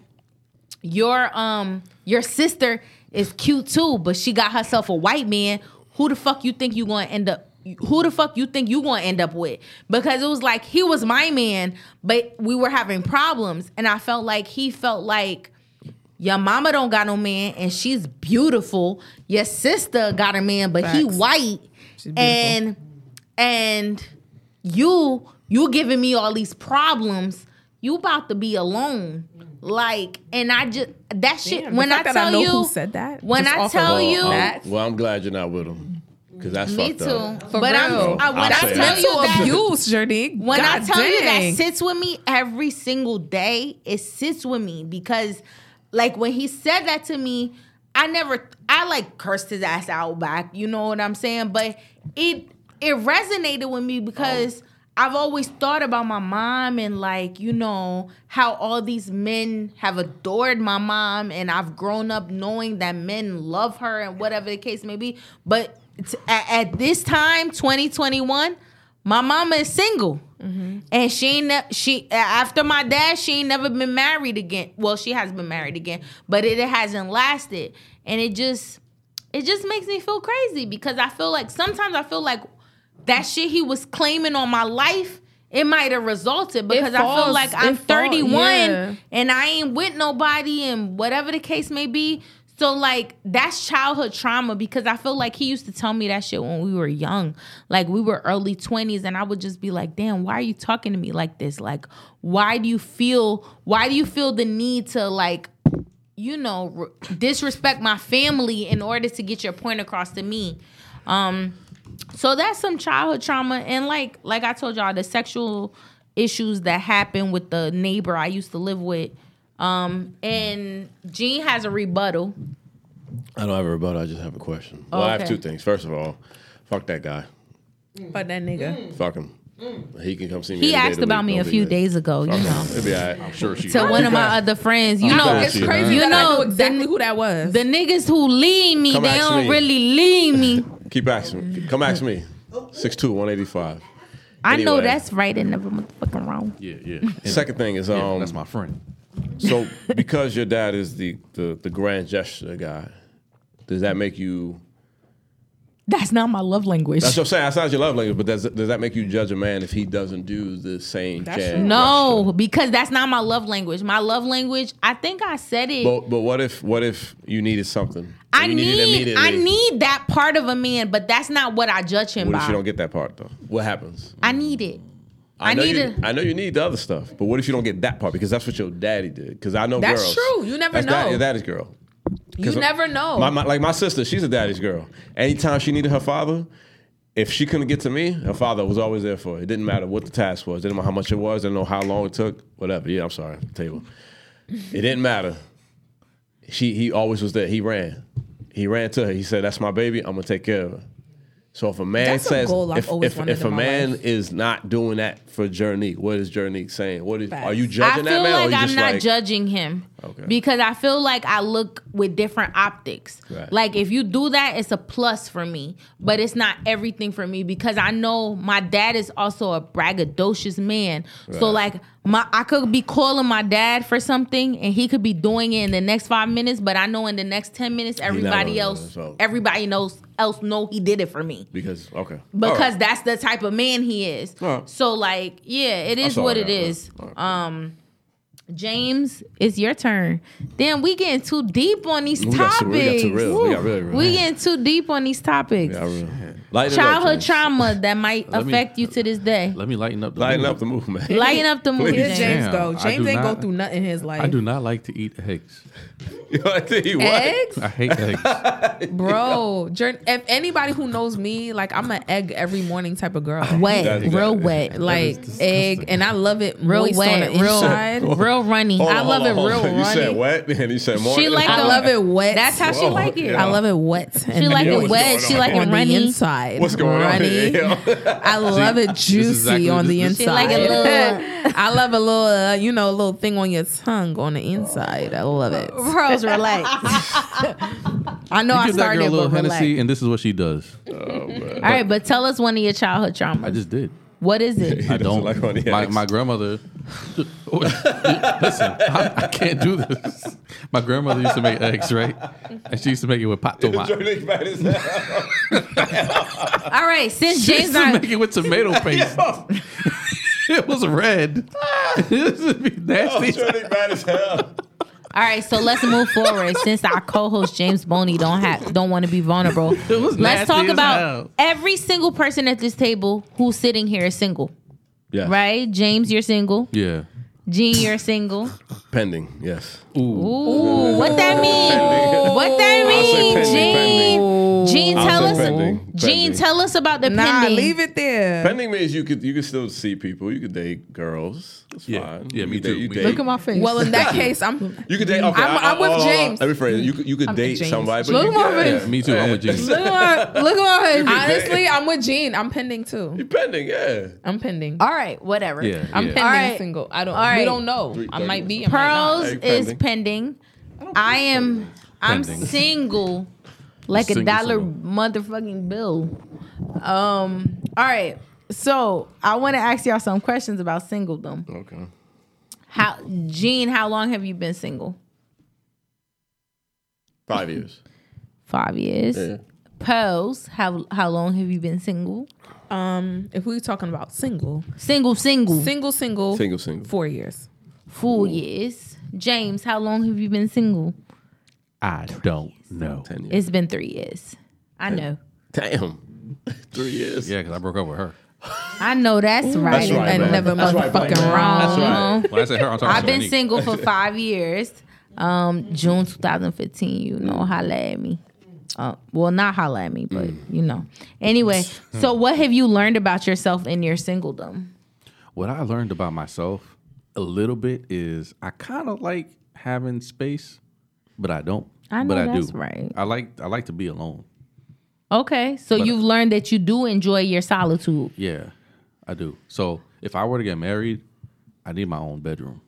your um your sister is cute too, but she got herself a white man. Who the fuck you think you gonna end up? Who the fuck you think you gonna end up with? Because it was like he was my man, but we were having problems, and I felt like he felt like your mama don't got no man, and she's beautiful. Your sister got a man, but he white, and and you you giving me all these problems. You about to be alone. Like, and I just that shit. Damn, the when I fact that I tell know you, who said that, when I off tell all you, that. Well, I'm glad you're not with him because that's me fucked too. up. For but I'm, real. I, when I'll I tell that. you mental that, abuse, Journey. when I God tell you that sits with me every single day, it sits with me because, like, when he said that to me, I never, I like cursed his ass out back. You know what I'm saying? But it it resonated with me because I've always thought about my mom and like you know how all these men have adored my mom, and I've grown up knowing that men love her and whatever the case may be. But t- at, at this time, 2021, my mama is single. Mm-hmm. And she ain't ne- she after my dad, she ain't never been married again. Well, she has been married again, but it, it hasn't lasted. And it just it just makes me feel crazy because I feel like sometimes I feel like that shit he was claiming on my life, it might have resulted because I feel like I'm it fall- 31 yeah. and I ain't with nobody and whatever the case may be. So like that's childhood trauma because I feel like he used to tell me that shit when we were young. Like we were early 20s and I would just be like, "Damn, why are you talking to me like this? Like why do you feel why do you feel the need to like you know re- disrespect my family in order to get your point across to me?" Um so that's some childhood trauma and like like I told y'all the sexual issues that happened with the neighbor I used to live with. Um and Jean has a rebuttal. I don't have a rebuttal. I just have a question. Well, I have two things. First of all, fuck that guy. Fuck that nigga. Fuck him. He can come see me. He any day of asked about me a few good. days ago, you know. him. It'll be all right. I'm sure she. To one of my other friends, you I'm know, It's crazy You that I know, know exactly the- who that was. the niggas who lead me, Come they don't me. really lead me. Keep asking me. Come ask me. 6'2", 185. I know that's right and never motherfucking wrong. Yeah, yeah. Second thing is, yeah, um, that's my friend. so because your dad is the, the the grand gesture guy, does that make you? That's not my love language. That's what I'm saying. That's not your love language, but does does that make you judge a man if he doesn't do the same? That's jazz no, gesture? because that's not my love language. My love language, I think I said it. But but what if what if you needed something? I And you needed need I need that part of a man, but that's not what I judge him What by. if you don't get that part though? What happens? I need it. I, know need you, it. I know you need the other stuff, but what if you don't get that part? Because that's what your daddy did. Because I know That's girls. true. You never that's know. your daddy's girl. You never know. My, my, like my sister, she's a daddy's girl. Anytime she needed her father, if she couldn't get to me, her father was always there for her. It didn't matter what the task was. It didn't matter how much it was. Didn't know how long it took. Whatever. Yeah, I'm sorry. Table. It didn't matter. She he always was there. He ran. He ran to her. He said, "That's my baby. I'm gonna take care of her." So if a man That's a says, goal I've if, always if, wanted if a man life. is not doing that for Journey, what is Journey saying? What is Facts. are you judging feel that man? or like you I'm just not like, judging him Okay. because I feel like I look with different optics. Right. Like if you do that, it's a plus for me, but it's not everything for me because I know my dad is also a braggadocious man. So like my I could be calling my dad for something and he could be doing it in the next five minutes, but I know in the next ten minutes everybody else so- everybody knows else know he did it for me because okay because right. that's the type of man he is. Alright. So like, yeah, it is what it got, is. Um, James, it's your turn. Damn, we getting too deep on these We got topics. too- we got too real. We got really real. We getting too deep on these topics. Yeah, I really- Lighten it up, Childhood trauma that might Let me- affect you to this day. Let me lighten up. The Lighten mood. up the movement. Lighten up the mood, Please. Here's James. James Damn, go. James ain't not- go through nothing in his life. I do not like to eat eggs. you like to eat what? Eggs, I hate eggs. bro. If anybody who knows me, like I'm an egg every morning type of girl. Wet, That's- real wet, Like egg, and I love it real moist on wet, real, inside. real runny. Hold on, I love on, it real on. You said runny. wet, and you said more. She like I a- love it wet. That's how she Whoa, like it. I love it wet. She like it wet. She like it runny. inside. Inside. What's going runny. on here? I love it juicy exactly- on the this- this- inside. Like a little- I love a little, uh, you know, a little thing on your tongue on the inside. I love it. Pearls, relax. I know You I give that started, girl a little but relax. Hennessy, and this is what she does. Oh, man. All right, but tell us one of your childhood traumas. I just did. What is it? I don't. like on my, my grandmother. listen, I, I can't do this. My grandmother used to make eggs, right? And she used to make it with pot tomat. Jordan bad as hell. All right, since She James used to not, make it with tomato paste. it was red. it would be nasty. Jordan bad as hell. All right, so let's move forward. Since our co-host James Boney don't have don't want to be vulnerable, let's talk about hell. every single person at this table who's sitting here is single, Yeah. right? James, you're single. Yeah. Jean, you're single. Pending. Yes. Ooh, what that mean? What that I'll say mean, pending, Jean? Jean, tell us. pending, Jean, tell us about the pending. Nah, pending. leave it there. Pending means you could you could still see people. You could date girls. That's Yeah. fine. Yeah, You me date- too. you Me date- Look at my face. Well, in that case, I'm. You could date. Okay, I'm- I- I'm with hold on, hold on. James. Let me phrase it. You could you could I'm date somebody. But Look at my face. Yeah, me too. I'm with Jean. look at my, look at my face. Honestly, I'm with Jean. I'm pending too. You pending, yeah. I'm pending. All right, whatever. Yeah. I'm yeah. pending All right. single. I don't. All right. We don't know. Three- I might be. I Pearls Hey, is pending. pending. I am. I'm single, like a dollar single. motherfucking bill. Um. All right. So I want to ask y'all some questions about singledom. Okay. How, Jean? How long have you been single? Five years. Five years. Yeah. Pearls. How how long have you been single? Um, if we're talking about single, Single, single. single, single, Single, single. four years. Four years. James, how long have you been single? I don't know. Ten years. It's been three years. I know. Damn. Three years. Yeah, because I broke up with her. I know that's right. That's right, and man. never That's right, motherfucking man. wrong. That's right. When I say her, I'm talking I've about been Shanique. single for five years. Um, June 2015, you know, holla at me. Uh, well, not holla at me, but you know. Anyway, so what have you learned about yourself in your singledom? What I learned about myself a little bit is I kind of like having space, but I don't. I know but I that's do. right. I like I like to be alone. Okay, so But- you've learned that you do enjoy your solitude. Yeah, I do. So if I were to get married, I need my own bedroom.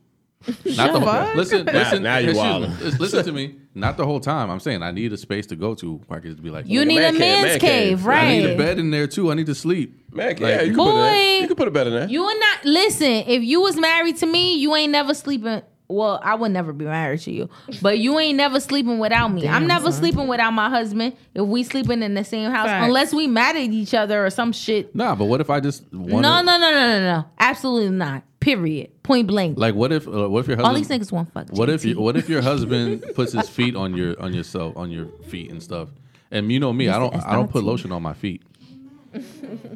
Not the whole, listen, listen, now you excuse wildin'. me, listen- Listen to me. Not the whole time. I'm saying I need a space to go to where I can just be like, You a need man a cave, man's man cave, cave. right? I need a bed in there too. I need to sleep. Man, Like, yeah, you can put Boy. that. You can put a bed in there. You and not listen. If you was married to me, you ain't never sleeping. Well, I would never be married to you, but you ain't never sleeping without me. I'm never son. sleeping without my husband if we sleeping in the same house, Facts. unless we mad at each other or some shit. Nah, but what if I just No, want no, no, no, no, no. Absolutely not. Period. Point blank. Like what if uh, what if your All husband these niggas want fuck. What if you, what if your husband puts his feet on your on yourself on your feet and stuff? And you know me, I don't I don't put lotion on my feet.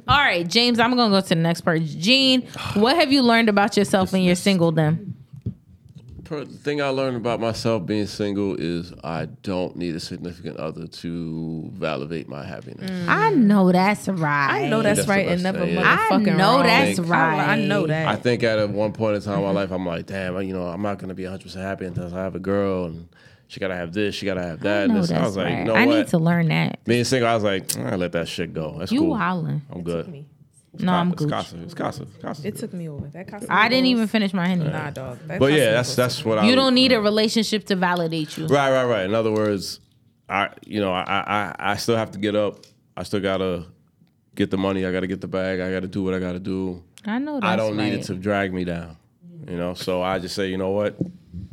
All right, James. I'm gonna go to the next part. Jean, what have you learned about yourself in your singledom? Per- The thing I learned about myself being single is I don't need a significant other to validate my happiness. Mm. I know that's right. I know that's, That's right, and never thing, yeah. motherfucking I know wrong. that's I- right. I know that. I think at a one point in time in my life, I'm like, damn, you know, I'm not gonna be 100 percent happy until I have a girl, and she gotta have this, she gotta have that. I and know this. that's I was like, right. you know I what? need to learn that. Being single, I was like, I let that shit go. That's You cool. wildin'. I'm good. No, I'm it's. Casa. It's Casa. It's Casa. it took me over. That cost me I didn't even finish my henny. Nah, dog. That But yeah, that's goals. that's what I. You don't need a relationship to validate you. Right, right, right. In other words, I you know I I I still have to get up. I still gotta get the money. I gotta get the bag. I gotta do what I gotta do. I know that's I don't need it to drag me down. You know, so I just say, you know what,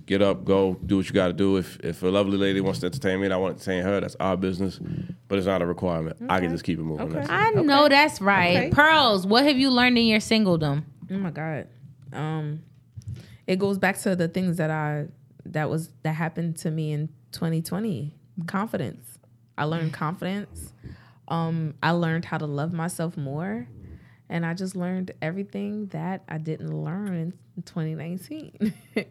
get up, go, do what you got to do. If if a lovely lady wants to entertain me and I want to entertain her, that's our business. But it's not a requirement. I can just keep it moving. Okay. That's it. I know that's right. Okay. Pearls, what have you learned in your singledom? Oh my god. Um it goes back to the things that I that was that happened to me in 2020. Confidence. I learned confidence. Um I learned how to love myself more and I just learned everything that I didn't learn in 2019.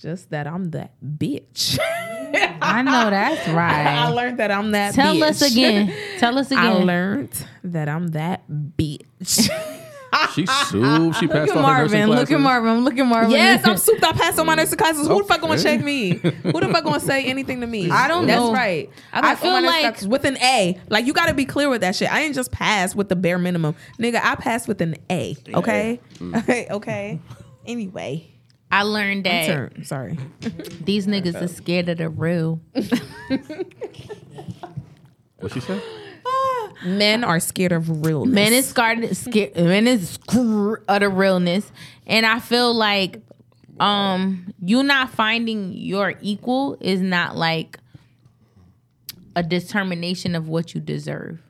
just that I'm that bitch. Mm. I know that's right. I learned that I'm that Tell bitch. us again. Tell us again. I learned that I'm that bitch. She sued. She passed Look at on her nursing Marvin. Look at classes. Marvin. Look at Marvin. Yes, I'm souped. I passed on my nursing classes. Who the fuck gonna Okay. check me? Who the fuck gonna say anything to me? I don't know. That's know. right. I passed all my feel nursing like- with an A. Like you got to be clear with that shit. I didn't just pass with the bare minimum, nigga. I passed with an A. Okay. Okay. Mm. Okay. Anyway, I learned that turn. Sorry. these niggas is scared of the real. What she said? Men are scared of realness. Men is scared, scared men is scared of the realness. And I feel like um you not finding your equal is not like a determination of what you deserve.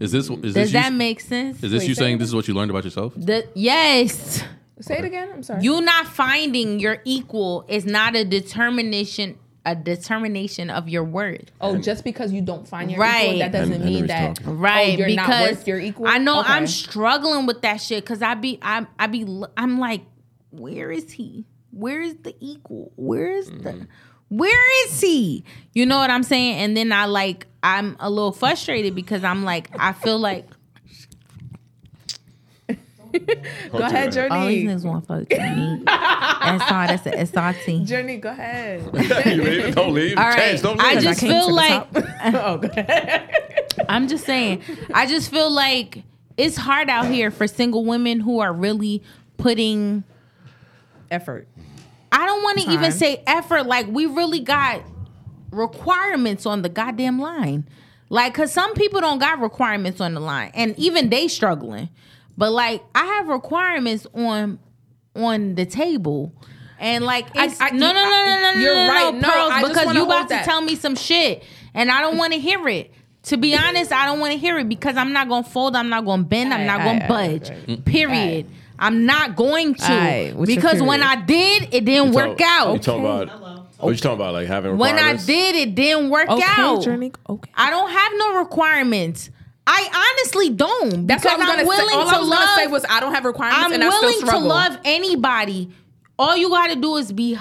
Is this is Does this that you, make sense? is this Wait, you say saying it this is what you learned about yourself? The, yes. Say it again. I'm sorry. You not finding your equal is not a determination a determination of your worth. Oh, just because you don't find your Right. equal, that doesn't Hen- mean Henry's that talking. Right, oh, you're because not worth your equal. I know Okay. I'm struggling with that shit because I be I I be I'm like, where is he? Where is the equal? Where is Mm. the where is he? You know what I'm saying? And then I like I'm a little frustrated because I'm like I feel like Go ahead, all these Journey. niggas want fuck me. That's all. That's a SRT. Journey, go ahead. you leave? Don't leave. All right. Change, don't I leave. just came to feel the like top. oh, go ahead. I'm just saying. I just feel like it's hard out here for single women who are really putting Effort. I don't want to even say effort. Like we really got requirements on the goddamn line. Like, cause some people don't got requirements on the line, and even they struggling. But like, I have requirements on on the table, and like, it's, I- no, no, no, no, no, no, you're no, no, right. No, Pearls, I just because you about to that. tell me some shit, and I don't want to hear it. To be honest, I don't want to hear it because I'm not gonna fold. I'm not gonna bend. I'm Aight, not gonna aight, budge. aight, mm. Period. I'm not going to Aight, because when? I did, it didn't You work talk- out. You talking about? What you talking about? Like having requirements. When I did, it didn't work Okay, out. Journey. Okay. I don't have no requirements. I honestly don't. That's because what I was I'm gonna willing say. All to I was love. gonna say was I don't have requirements I'm and I still willing to love anybody. All you got to do is be.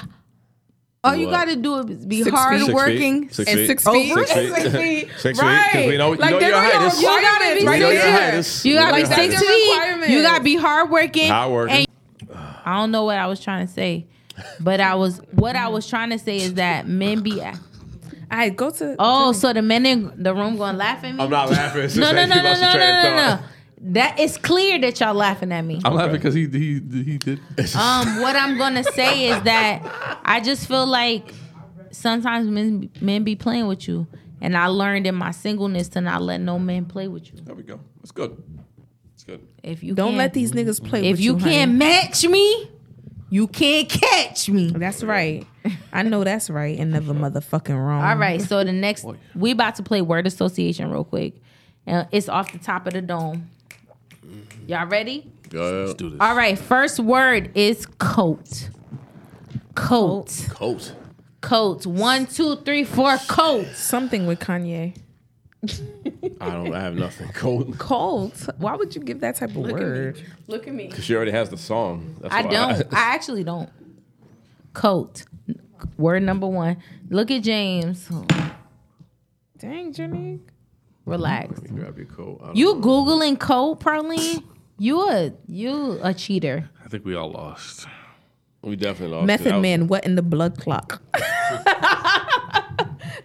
All you got to do is be Six hard feet. working. Six and feet. six Oh, feet. six feet. Six feet. Six feet, Right. 'cause we know- you like, know there your go height You gotta be right You know your there. You gotta be six feet. You gotta be hardworking. Hardworking. And I don't know what I was trying to say, but I was what I was trying to say is that men be. All right, go to. Oh, so the men in the room going to laugh at me? I'm not laughing. No, no, no, no, no, no, no, no. That it's clear that y'all laughing at me. I'm laughing because he he he did. Um, what I'm gonna say is that I just feel like sometimes men men be playing with you, and I learned in my singleness to not let no man play with you. There we go. It's good. It's good. If you Don't can't- let these niggas play if with you you. can't honey. match me, you can't catch me. That's right. I know that's right and never motherfucking wrong. All right, so the next oh, we about to play word association real quick. And it's off the top of the dome. Y'all ready? Go Let's do this. All right, first word is coat. Coat. Coat. Coat. One, two, three, four. Coat. Something with Kanye. I don't. I have nothing. Coat. Cold. Why would you give that type of word? Look at me. Because she already has the song. That's I don't. I actually don't. Coat. Word number one. Look at James. Dang, Jenny. Relax. Let me grab your coat. You know. googling coat, Pearline? You a you a cheater. I think we all lost. We definitely lost. it. Method That was- man, what in the blood clock?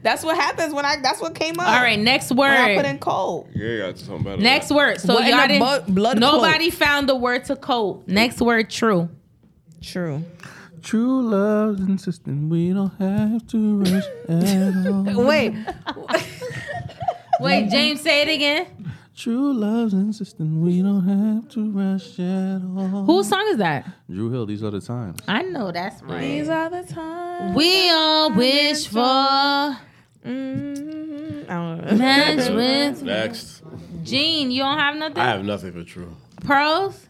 that's what happens when I. That's what came up. All right, next When I put word. in cold. Yeah, I got something better. Next word. So What y'all the didn't. bu- blood nobody found the word to coat. Next word. True. True. True love's insisting we don't have to rush at all. Wait. Wait, James, say it again. True love's insisting we don't have to rush at all. Whose song is that? Dru Hill? These are the times. I know that's right. These are the times. We all wish for Mm, I don't know. match with Next. Jean. You don't have nothing. I have nothing for true. Pearls.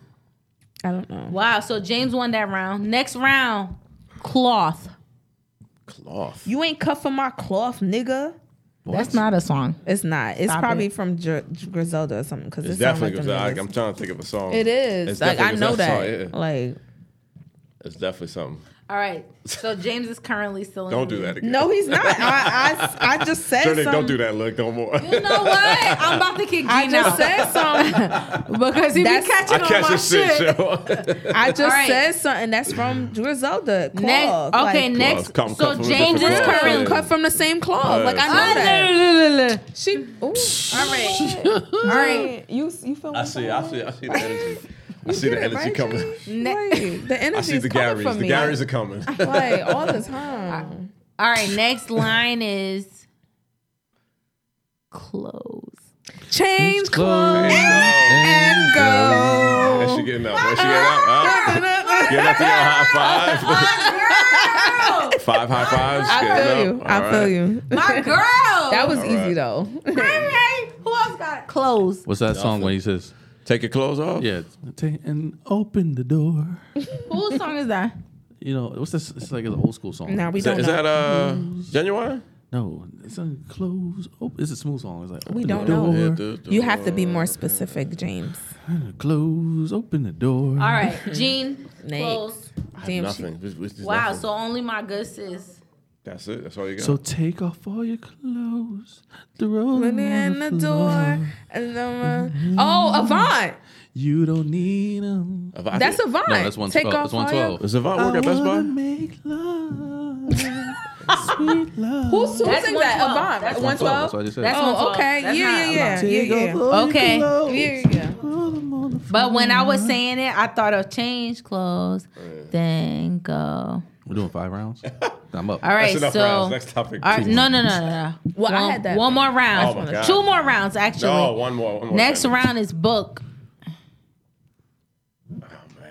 I don't know. Wow. So James won that round. Next round, cloth. Cloth. You ain't cut for my cloth, nigga. That's not a song. It's not. It's Stop probably it. from Gr- Griselda or something. Because It's it definitely. like Like them like. I'm trying to think of a song. It is. It's like I know that. song, yeah. Like It's definitely something. All right. So James is currently still in Don't do that again. No, he's not. I, I, I just said Journey, something. don't do that look no more. You know what? I'm about to kick Jean I just out said something. because he be catching I on catch my shit, shit. I just All right. said something that's from Griselda. Cloth. Next, okay, Like, next. Come- so come James is currently. Cut from the same cloth. Yeah. Like I know Ah, that. She. Ooh. All right. All right. You you feel me? I see, I see, I see the energy. I see the energy right, coming. Ne- Right. The energy I see the coming Garys. The me. Garys are coming. like all the time. All right. Next line is close. Change clothes clothes and go. And she getting up. Where she getting up? Huh? Getting up to your high five. Five high fives. I getting feel up. you. All I feel right. you. My girl. That was All easy right. though. Hey, who else got close? What's that song when he says, Take your clothes off. "Yeah, take and open the door"? Whose song is that? You know what's this? It's like an old school song. now we Is that, don't is know. that uh genuine? No, it's a close. Oh, it's a smooth song. It's like We open don't the know. door, Yeah, the- the- you have to be more specific, James. Close, open the door. All right, Jean. Nate. Close. Damn, Nothing. It's- it's just Wow. nothing. So only my good sis. That's it. That's all you got. So take off all your clothes, throw them in on the floor. door. And then, oh, Avant. You don't need them. If That's Avant. No, that's one Take twelve. off That's one all your- twelve. Does Avant work at Best Buy? make love, sweet love. Who's who sings that? Avant. That's One That's twelve. what I just said. That's Oh, okay. That's Yeah, yeah, yeah, Avant. yeah, Take yeah. off all your Okay. Yeah, But when I was Mm-hmm. saying it, I thought of change clothes, then go. We're doing five rounds. I'm up. All right, That's enough so rounds. Next topic. all right, no, no, no, no, no. Well, I one, had that one more round. Oh my God. Two more rounds, actually. No, one more. One more Next time. round is book.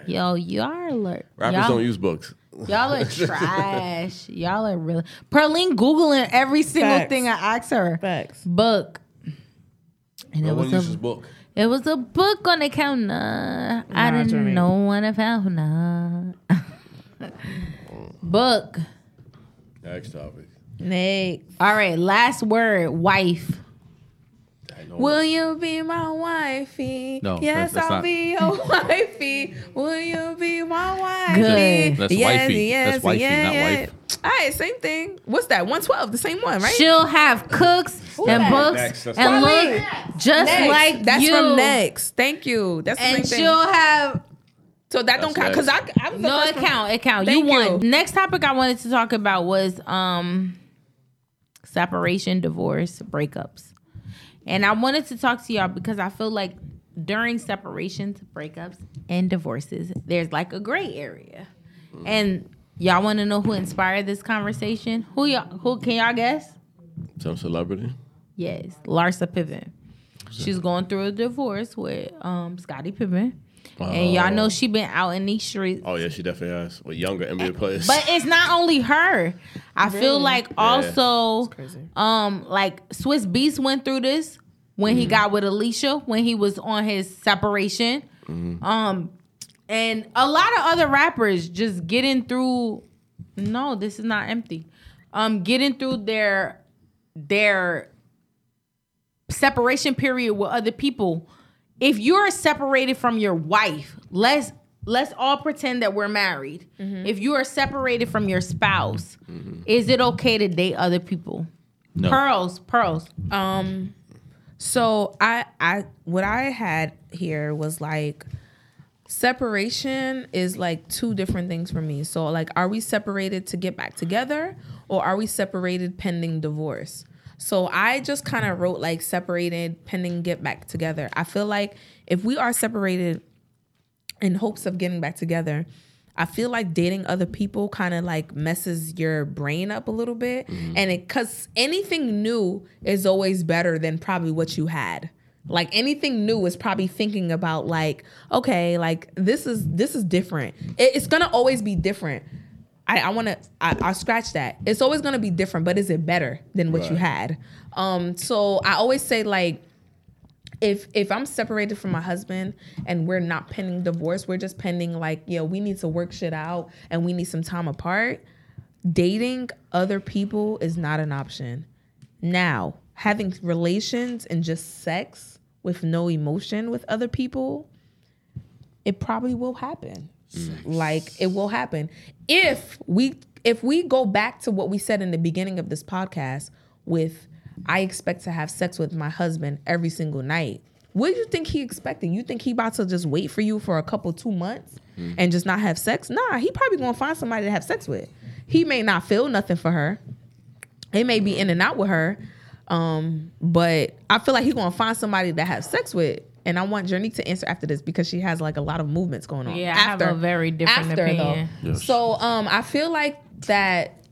Yo, y'all are Rappers y'all, don't use books. y'all are trash. y'all are really Perlene googling every single Facts. thing I asked her. Facts. Book, and No it one was uses a book. It was a book on the counter. I didn't Journey. know what I found. out. book. Next topic. Nate. All right, last word. Wife. I know. Will you be my wifey? No, yes, that's- that's I'll not- be your wifey. Will you be my wifey? Good. That's yes, wifey. Yes, That's wifey, yeah, not yeah. wife. All right, same thing. What's that? 112, the same one, right? She'll have cooks and that? books Next, and fine. look just Next. like That's you. from next. Thank you. That's the And same she'll have So that don't count because I, I was the no it one- count. It count. Thank you won. you. Next topic I wanted to talk about was um separation, divorce, breakups. And I wanted to talk to y'all because I feel like during separations, breakups, and divorces, there's like a gray area. And y'all want to know who inspired this conversation? Who y'all who can y'all guess? Some celebrity. Yes, Larsa Pippen. She's going through a divorce with um Scottie Pippen. And y'all know she been out in these streets. Oh yeah, she definitely has. With younger NBA players. But it's not only her. I feel like also crazy. um like Swizz Beatz went through this when he got with Alicia when he was on his separation. Um and a lot of other rappers just getting through no, this is not empty. Um getting through their their separation period with other people. If you're separated from your wife, let's let's all pretend that we're married. If you are separated from your spouse, is it okay to date other people? No. Pearls, pearls. Um, so I, I, what I had here was like separation is like two different things for me. So like, are we separated to get back together, or are we separated pending divorce? So I just kind of wrote like separated pending get back together. I feel like if we are separated in hopes of getting back together. I feel like dating other people kind of like messes your brain up a little bit. Mm-hmm. And it, cause anything new is always better than probably what you had. Like anything new is probably thinking about like, okay, like this is, this is different. It- it's gonna always be different. I, I want to. I, I scratch that. It's always gonna be different, but is it better than what you had? Um. So I always say like, if if I'm separated from my husband and we're not pending divorce, we're just pending like, yo, we need to work shit out and we need some time apart. Dating other people is not an option. Now, having relations and just sex with no emotion with other people, it probably will happen. Like it will happen if we if we go back to what we said in the beginning of this podcast with I expect to have sex with my husband every single night. What do you think he expecting? You think he about to just wait for you for a couple two months and just not have sex? Nah, he probably gonna find somebody to have sex with. He may not feel nothing for her. He may be in and out with her. Um, but I feel like he gonna find somebody to have sex with. And I want Journey to answer after this because she has like a lot of movements going on. Yeah, I have a very different opinion. Yes. So um, I feel like that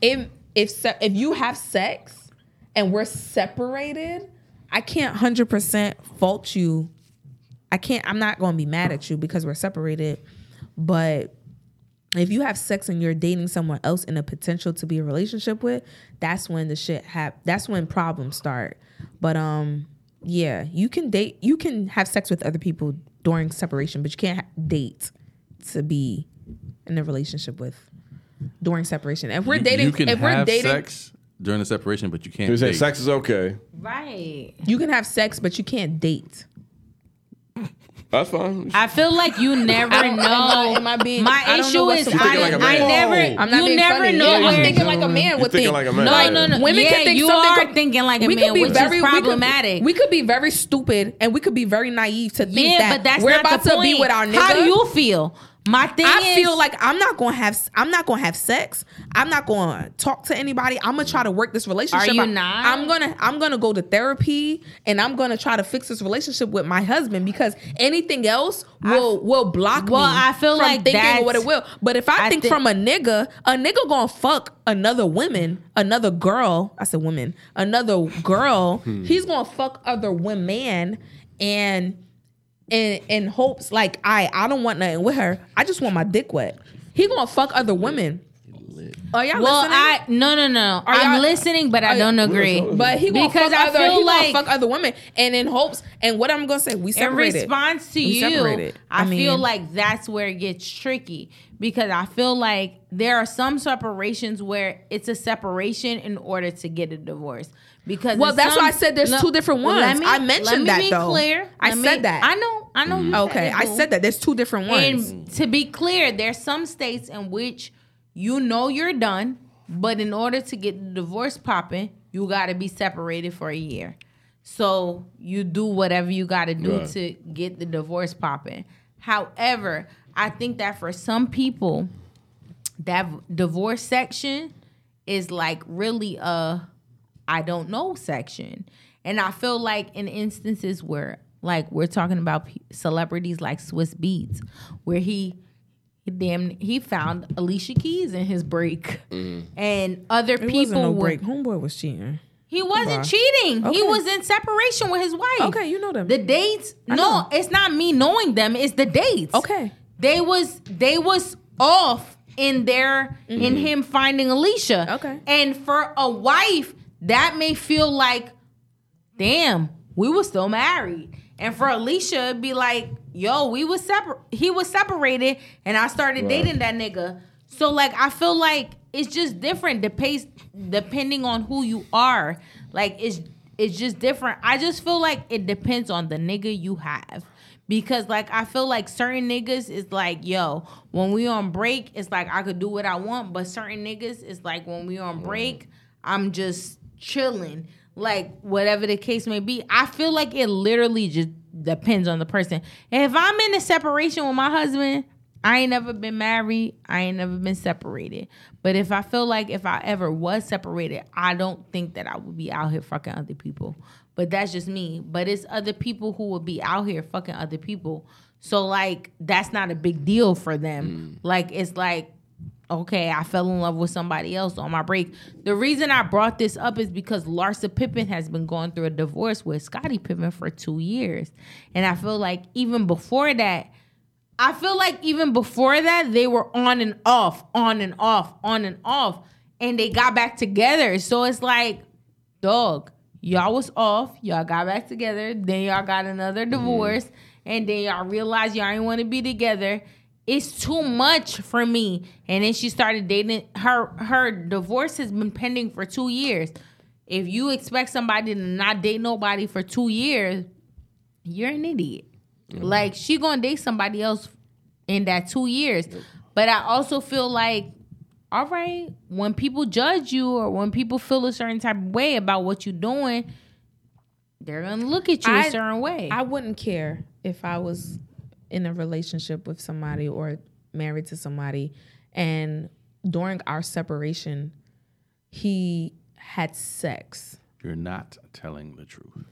if if se- if you have sex and we're separated, I can't hundred percent fault you. I can't. I'm not going to be mad at you because we're separated. But if you have sex and you're dating someone else in a potential to be a relationship with, that's when the shit hap- That's when problems start. But um, yeah, you can date. You can have sex with other people during separation, but you can't ha- date to be in a relationship with during separation. If we're You- dating, you can if we're dating, sex during the separation, but you can't. You say date. sex is okay. Right. you can have sex, but you can't date. That's fine. I feel like you never know. am I- being- My I don't know issue what's is the- You're thinking I, like a I man. never. I'm not you being never funny. know Yeah, I'm where. thinking like a man would think. like a man. No, Yeah. no, no. Women yeah, can think you something are com- thinking like a we man, could be which very is we could- problematic. We could, be very stupid and we could be very naive to think yeah, that but that's we're not about the to be with our nigga. How do you feel? My thing I is, feel like I'm not gonna have I'm not gonna have sex. I'm not gonna talk to anybody. I'm gonna try to work this relationship. Are you out. not? I'm gonna I'm gonna go to therapy and I'm gonna try to fix this relationship with my husband because anything else will will block Well, me. I feel from like thinking that's- what it will. But if I, I think thi- from a nigga, a nigga gonna fuck another woman, another girl. I said woman, another girl. Hmm. He's gonna fuck other women and in in hopes like I I don't want nothing with her. I just want my dick wet. He gonna fuck other women. Are y'all well, listening? I no, no, no. I'm listening, but I don't agree. but he gonna because fuck I other feel he like fuck other women and in hopes and what I'm gonna say we in separated. response to We you, separated. I, I feel like that's where it gets tricky because I feel like there are some separations where it's a separation in order to get a divorce. Because Well, that's some- why I said there's two different Well, ones. I mentioned let me that, be though. Clear. I Let said me- that. I know. I know. Mm-hmm. You okay, said I it, boo. said that there's two different ones. And to be clear, there's some states in which you know you're done, but in order to get the divorce popping, you got to be separated for a year. So you do whatever you got to do Right. to get the divorce popping. However, I think that for some people, that divorce section is like really a I don't know section. And I feel like in instances where like we're talking about celebrities like Swizz Beatz where he he damn he found Alicia Keys in his break. And other it people wasn't no were- break. Homeboy was cheating. he wasn't Bruh. cheating. He was in separation with his wife. Okay, you know them. The dates? I no, know. it's not me knowing them. It's the dates. Okay. They was they was off in their in him finding Alicia. Mm-hmm. Okay. And for a wife, that may feel like, damn, we were still married. And for Alicia, it'd be like, yo, we was separ- he was separated and I started Right. dating that nigga. So like I feel like it's just different depends depending on who you are. Like it's it's just different. I just feel like it depends on the nigga you have. Because like I feel like certain niggas is like, yo, when we on break, it's like I could do what I want. But certain niggas is like when we on break, I'm just chilling. Like whatever the case may be. I feel like it literally just depends on the person. If I'm in a separation with my husband, I ain't never been married. I ain't never been separated. But if I feel like if I ever was separated, I don't think that I would be out here fucking other people. But that's just me. But it's other people who would be out here fucking other people. So like that's not a big deal for them. Mm. Like it's like okay, I fell in love with somebody else on my break. The reason I brought this up is because Larsa Pippen has been going through a divorce with Scottie Pippen for two years. And I feel like even before that, I feel like even before that, they were on and off, on and off, on and off. And they got back together. So it's like, dog, y'all was off, y'all got back together, then y'all got another mm-hmm. divorce, and then y'all realized y'all didn't want to be together. It's too much for me. And then she started dating her her divorce has been pending for two years. If you expect somebody to not date nobody for two years, you're an idiot. Mm-hmm. Like she gonna date somebody else in that two years. But I also feel like, all right, when people judge you or when people feel a certain type of way about what you're doing, they're gonna look at you a I- certain way. I wouldn't care if I was in a relationship with somebody or married to somebody and during our separation he had sex. You're not telling the truth.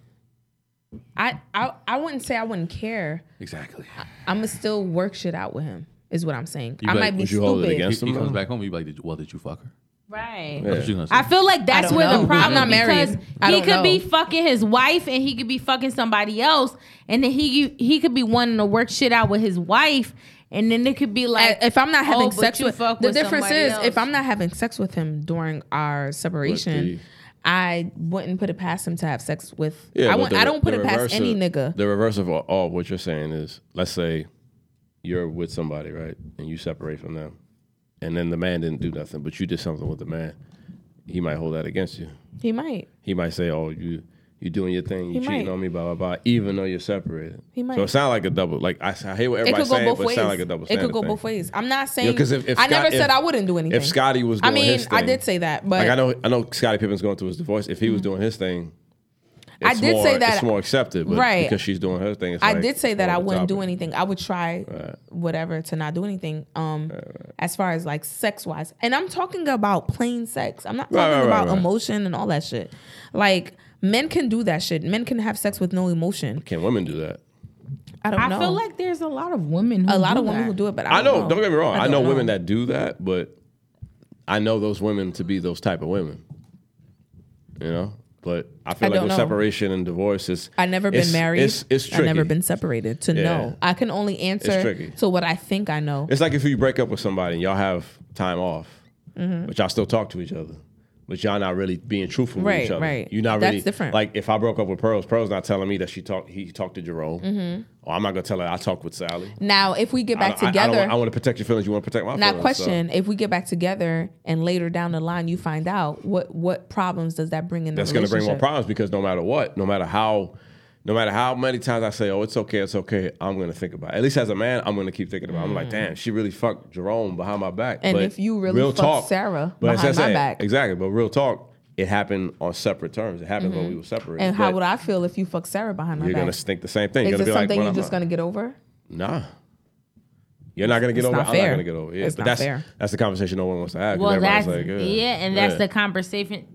I I, I wouldn't say I wouldn't care. Exactly. I'ma still work shit out with him, is what I'm saying. You I like- might be would you hold it stupid. against He, he comes back home. You be like, did you, well, did you fuck her? Right. That's what you gonna say. I feel like that's where know. the problem I'm not married. because he don't could be fucking his wife and he could be fucking somebody else, and then he he could be wanting to work shit out with his wife, and then it could be like if I'm not having oh, sex with fuck the with difference is else. if I'm not having sex with him during our separation, I wouldn't put it past him to have sex with. I wouldn't. the- I don't put it past reverse any nigga. The reverse of all, all what you're saying is, let's say you're with somebody, right, and you separate from them, and then the man didn't do nothing, but you did something with the man. He might hold that against you. He might. He might say, "Oh, you you doing your thing, you He cheating might. on me, blah blah blah," even though you're separated. He might. So it sounds like a double. Like I, I hate what It everybody's could go saying, both but it ways. sounds like a double it could go thing. both ways. I'm not saying. 'cause if- if I never said if- I wouldn't do anything. If Scottie was I mean, his I did say that, but like I know I know Scottie Pippen's going through his divorce. If he was mm-hmm. doing his thing, I did more, say that- it's more accepted, but Right. Because she's doing her thing, it's I like did say that I wouldn't top do anything. I would try whatever to not do anything. Um, as far as like sex wise, and I'm talking about plain sex. I'm not talking right, right, about right. emotion and all that shit. Like men can do that shit. Men can have sex with no emotion. Can women do that? I don't I know. feel like there's a lot of women. Who a lot do of women that. who do it, but I, I don't know. Don't get me wrong. I, don't know, women that do that, but I know those women to be those type of women. You know, but I feel I like with know. separation and divorce, it's I never been it's- married. It's it's tricky. I've never been separated to Yeah. know. I can only answer to what I think I know. It's like if you break up with somebody and y'all have time off, Mm-hmm. but y'all still talk to each other. But y'all not really being truthful with Right, each other. right. You're not That's really different. Like if I broke up with Pearls, Pearls not telling me that she talked. He talked to Jerome. Mm-hmm. Or I'm not gonna tell her I talked with Sally. Now, if we get back I, I- I together, I, want to protect your feelings. You want to protect my Now, feelings. question: If we get back together and later down the line you find out, what what problems does that bring in the that's going to bring more problems because no matter what, no matter how, no matter how many times I say, "Oh, it's okay, it's okay," I'm going to think about. it. At least as a man, I'm going to keep thinking about. it. I'm like, damn, she really fucked Jerome behind my back. Mm. And But if you really fucked Sarah but behind my said, back. exactly. But real talk, it happened on separate terms. It happened when we were separated. Mm-hmm. And how But would I feel if you fucked Sarah behind my back? You're back? going to think the same thing. Is you're this going to be something well, you're I'm just not- going to get over? Nah. You're not gonna get It's over. not I'm not fair. gonna get over. Yeah, It's but not that's fair. that's the conversation no one wants to have. 'cause Well, everybody's that's like, yeah, and that's yeah. the conversation.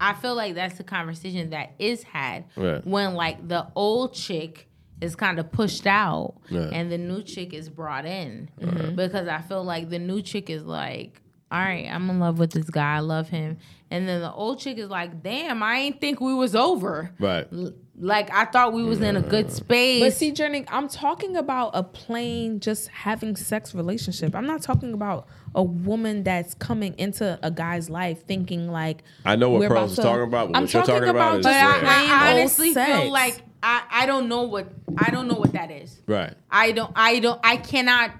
I feel like that's the conversation that is had Right. when like the old chick is kind of pushed out Right. and the new chick is brought in because I feel like the new chick is like, all right, I'm in love with this guy, I love him, and then the old chick is like, damn, I ain't think we was over. right. L- Like I thought we was in a good space. But see, Journey, I'm talking about a plain just having sex relationship. I'm not talking about a woman that's coming into a guy's life thinking like I know what we're Pearl's about talking about, but I'm what you're talking about is but just rare. I, I honestly sex. feel like I, I don't know what I don't know what that is. Right. I don't I don't I cannot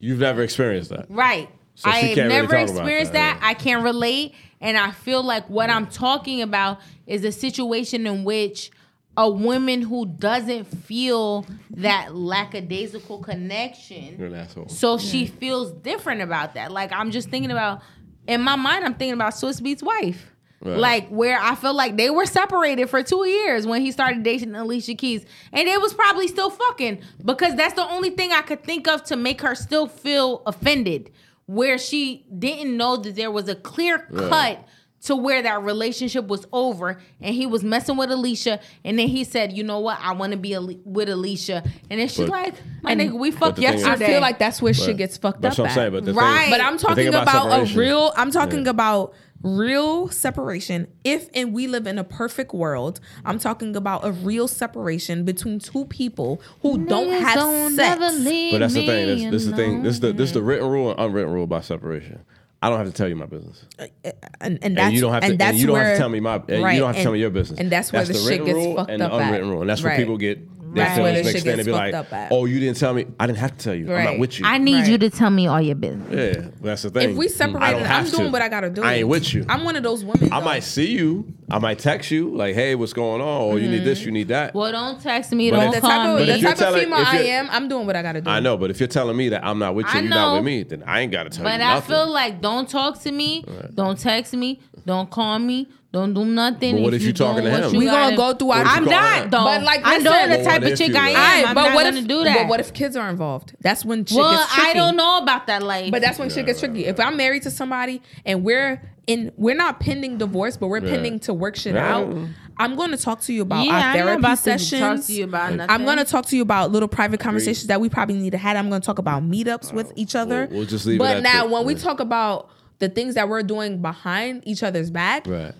You've never experienced that. right. So I have can't really never experienced that, that. I can't relate. And I feel like what I'm talking about is a situation in which a woman who doesn't feel that lackadaisical connection You're an asshole. so she feels different about that. Like I'm just thinking about in my mind, I'm thinking about Swizz Beatz wife. Right. Like where I feel like they were separated for two years when he started dating Alicia Keys, and it was probably still fucking because that's the only thing I could think of to make her still feel offended, where she didn't know that there was a clear cut Right. To where that relationship was over, and he was messing with Alicia, and then he said, "You know what? I want to be Ali- with Alicia," and then she's But- like, "My And- nigga, we fucked the thing is- I feel like that's where shit gets fucked That's up what I'm at. saying. But the Right. thing, But I'm the thing talking about, a real. I'm talking Yeah. about real separation. If and we live in a perfect world, I'm talking about a real separation between two people who don't have don't sex. never leave But that's the thing. me This, this is the thing. This is the this is the written rule and unwritten rule about separation. I don't have to tell you my business, uh, uh, and, and that's and you don't have to. and And, you don't where, have to tell me my. right, You don't have to tell uh, me your business. and that's where the shit gets fucked and up the at. rule, and that's where Right. people get their Right. feelings Where the mixed shit in and be like, up at. "Oh, you didn't tell me. I didn't have to tell you. I'm not with you." I need Right. you to tell me all your business. yeah, that's the thing. If we mm, I separated, I'm doing to. what I gotta do. I ain't with you. I'm one of those women. I though. might see you. I might text you like, "Hey, what's going on? Oh, you need this. Mm-hmm. You need that." Well, don't text me. But don't if- call me. But the if you're type of telling- female I am, I'm doing what I gotta do. I know, but if you're telling me that I'm not with you, you're not with me, then I ain't gotta tell you. But I feel like don't talk to me, don't text me, don't call me, don't do nothing. But what if you doing talking to what him? you We gonna go through our- What if I'm call not him? though. But, like, I'm listen- doing the But type what of if chick you I am. Alright, I'm but not what gonna if do that. But what if kids are involved? That's when shit well, gets tricky. Well, I don't know about that life. But that's when shit gets tricky. If I'm married to somebody and we're in, we're not pending divorce, but we're Yeah. pending to work shit Yeah. out. I'm going to talk to you about Yeah, our I'm not therapy about to talk sessions. to you about I'm going to talk to you about little private conversations that we probably need to have. I'm going to talk about meetups with each other. we'll- we'll just leave it But at now, that. when we talk about the things that we're doing behind each other's back, right,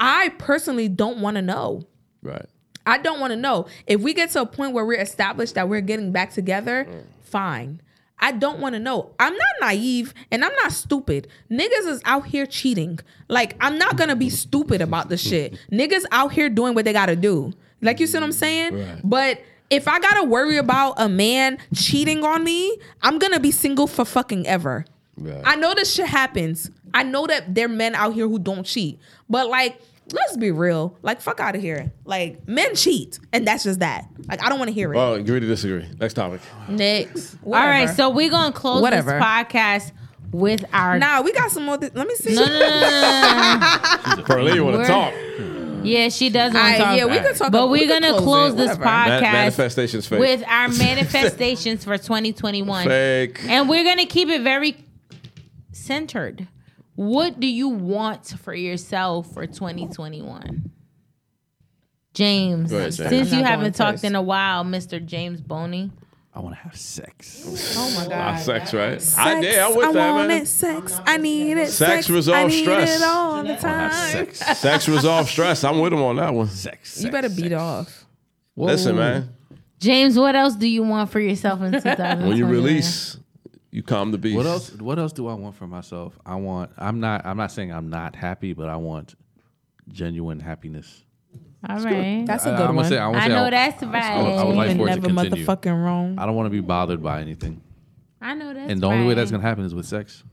I personally don't want to know. right. I don't want to know. If we get to a point where we're established that we're getting back together, fine. I don't want to know. I'm not naive and I'm not stupid. Niggas is out here cheating. Like, I'm not going to be stupid about the shit. Niggas out here doing what they got to do. Like, you see what I'm saying? Right. But if I got to worry about a man cheating on me, I'm going to be single for fucking ever. Right. I know this shit happens. I know that there are men out here who don't cheat. But like, let's be real. Like, fuck out of here. Like, men cheat. And that's just that. Like, I don't want to hear it. Oh, agree to disagree. Next topic. Next. all right, so we're gonna close Whatever. this podcast with our. Nah, we got some more. Th- let me see. No, no, no, no, no, Pearlie, you want to talk? Yeah, she does want Aight, to talk. yeah, we could talk. But we we're gonna close, close this whatever. podcast Man- manifestations fake. with our manifestations for 2021. Fake. And we're going to keep it very centered. What do you want for yourself for 2021? James, ahead, James. since you haven't talked first. in a while, Mr. James Boney. I want to have sex. Oh my god. sex, right? Sex, I, yeah, I'm I that, want man. it. Sex. I need it. Sex I resolves need stress. it all the time. sex. Sex resolves stress. I'm with him on that one. Sex. You better sex, beat sex. off. Listen, man. James, what else do you want for yourself in 2021? When you release, you calm the beast. What else? What else do I want for myself? I want. I'm not. I'm not saying I'm not happy, but I want genuine happiness. All right. That's a I- good I'm one. gonna say. I, wanna I say know I, that's I would, I would right. like Even for it to continue. motherfucking wrong. I don't want to be bothered by anything, I know that's and the only way that's gonna happen is with sex.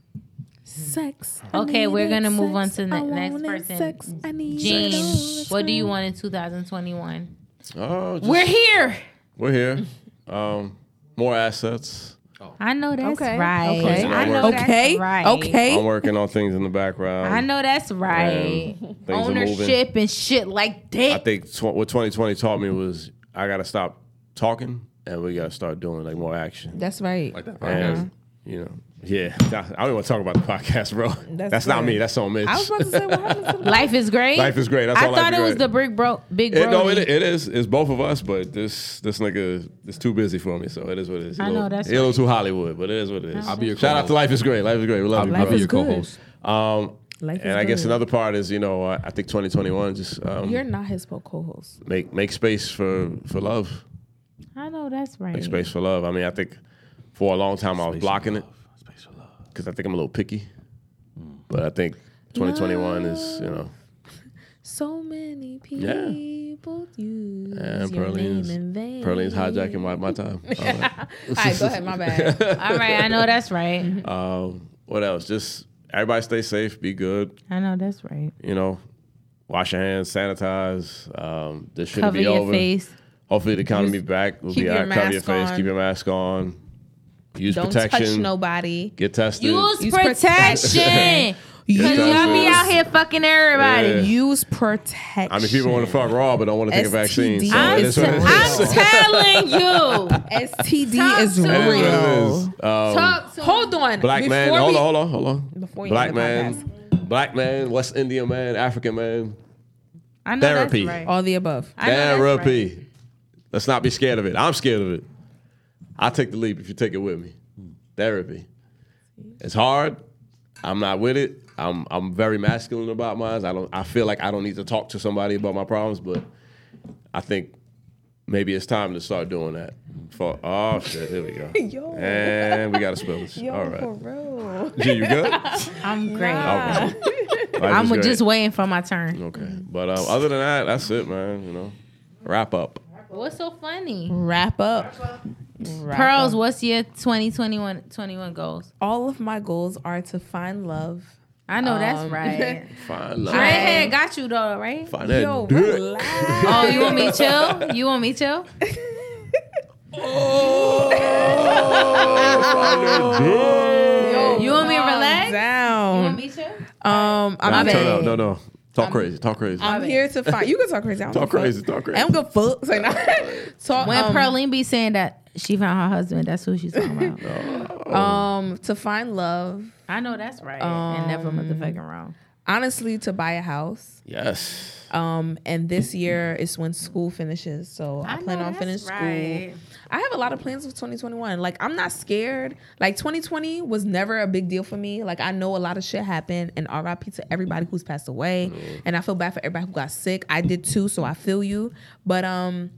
Sex. Okay, we're gonna it. move on to the I next want person. Sex. I need it what do you want in 2021? Oh, just- We're here. we're here. Um, more assets. Oh. I know that's Okay, right. okay. I know Okay, that's Okay. right. Okay. I'm working on things in the background. I know that's right. And things are moving. Ownership and shit like that. I think tw- what 2020 taught me was I got to stop talking and we got to start doing like more action. That's right. Like that. Uh-huh. And you know, yeah, I don't want to talk about the podcast, bro. That's, not me. That's on Mitch. I was about to say what happened to Life is great. Life is great. That's I all thought is it was the big bro, big It, bro. no, it, it is. It's both of us, but this this nigga is too busy for me, so it is what it is. He I a know, little, that's he a little too Hollywood, but it is what it is. I'll be your Shout out to. Life is Great. Life is great. We love I'll, you, I'll bro. be your good. co-host. Um, Life and is I guess another part is, you know, I, I think 2021 just um, You're not his co-host. make make space for for love. I know that's right. Make space for love. I mean, I think for a long time I was blocking it Space for love. Because I think I'm a little picky, but I think 2021 is, you know, So many Yeah. people use and your name Perlene's in vain. Hijacking my, my time. All right. All right, go ahead. My bad. All right, I know that's right. Um, what else? Just everybody stay safe, be good. I know that's right. You know, wash your hands, sanitize. Um, this shouldn't Cover be your over. face. Hopefully, the economy back. We'll keep be your out. Cover your mask face. on. Keep your mask on. Use Don't protection. touch nobody. Get tested. Use, Use protection. Because y'all be out here fucking everybody. Yeah. Use protection. I mean, people want to fuck raw, but don't want to take a vaccine. So I'm, it is what it is. I'm telling you. STD Talk is to me. It is what it real. is. Um, Talk to Hold on. black man. we- Hold on, hold on, hold on. Before you Black end the man. Black man. West Indian man. African man. I know Therapy. That's right. All the above. I know that's right. Therapy. Let's not be scared of it. I'm scared of it. I'll take the leap if you take it with me. Therapy. It's hard. I'm not with it. I'm I'm very masculine about mine. I don't I feel like I don't need to talk to somebody about my problems, but I think maybe it's time to start doing that. For oh shit, here we go. Yo. And we gotta spill this. Yo, All for real. G, you good? I'm great. All right. Life I'm great. just waiting for my turn. Okay. But um, other than that, that's it, man. You know. Wrap up. What's so funny? Wrap up. Wrap Pearls, what's your 2021 21 goals? All of my goals are to find love. I know that's Um, right. Find love. Redhead got you though, right? Find that Yo, dick. Oh, you want me chill? You want me chill? Yo, You want me to calm relax? You want me chill? Um, I'm, Nah, My turn No, no. Talk crazy. Talk crazy. I'm here to find. You can talk crazy. I don't Talk crazy. fuck. Talk crazy. I don't give fuck. Say no. Talk, When um, Pearline be saying that she found her husband, that's who she's talking about. um, to find love. I know that's right. and never motherfucking wrong. Honestly, to buy a house. Yes. Um, and this year is when school finishes, so I, I plan know on finishing right. school. I have a lot of plans for 2021. Like I'm not scared. Like 2020 was never a big deal for me. Like I know a lot of shit happened, and RIP to everybody who's passed away. And I feel bad for everybody who got sick. I did too, so I feel you. But um,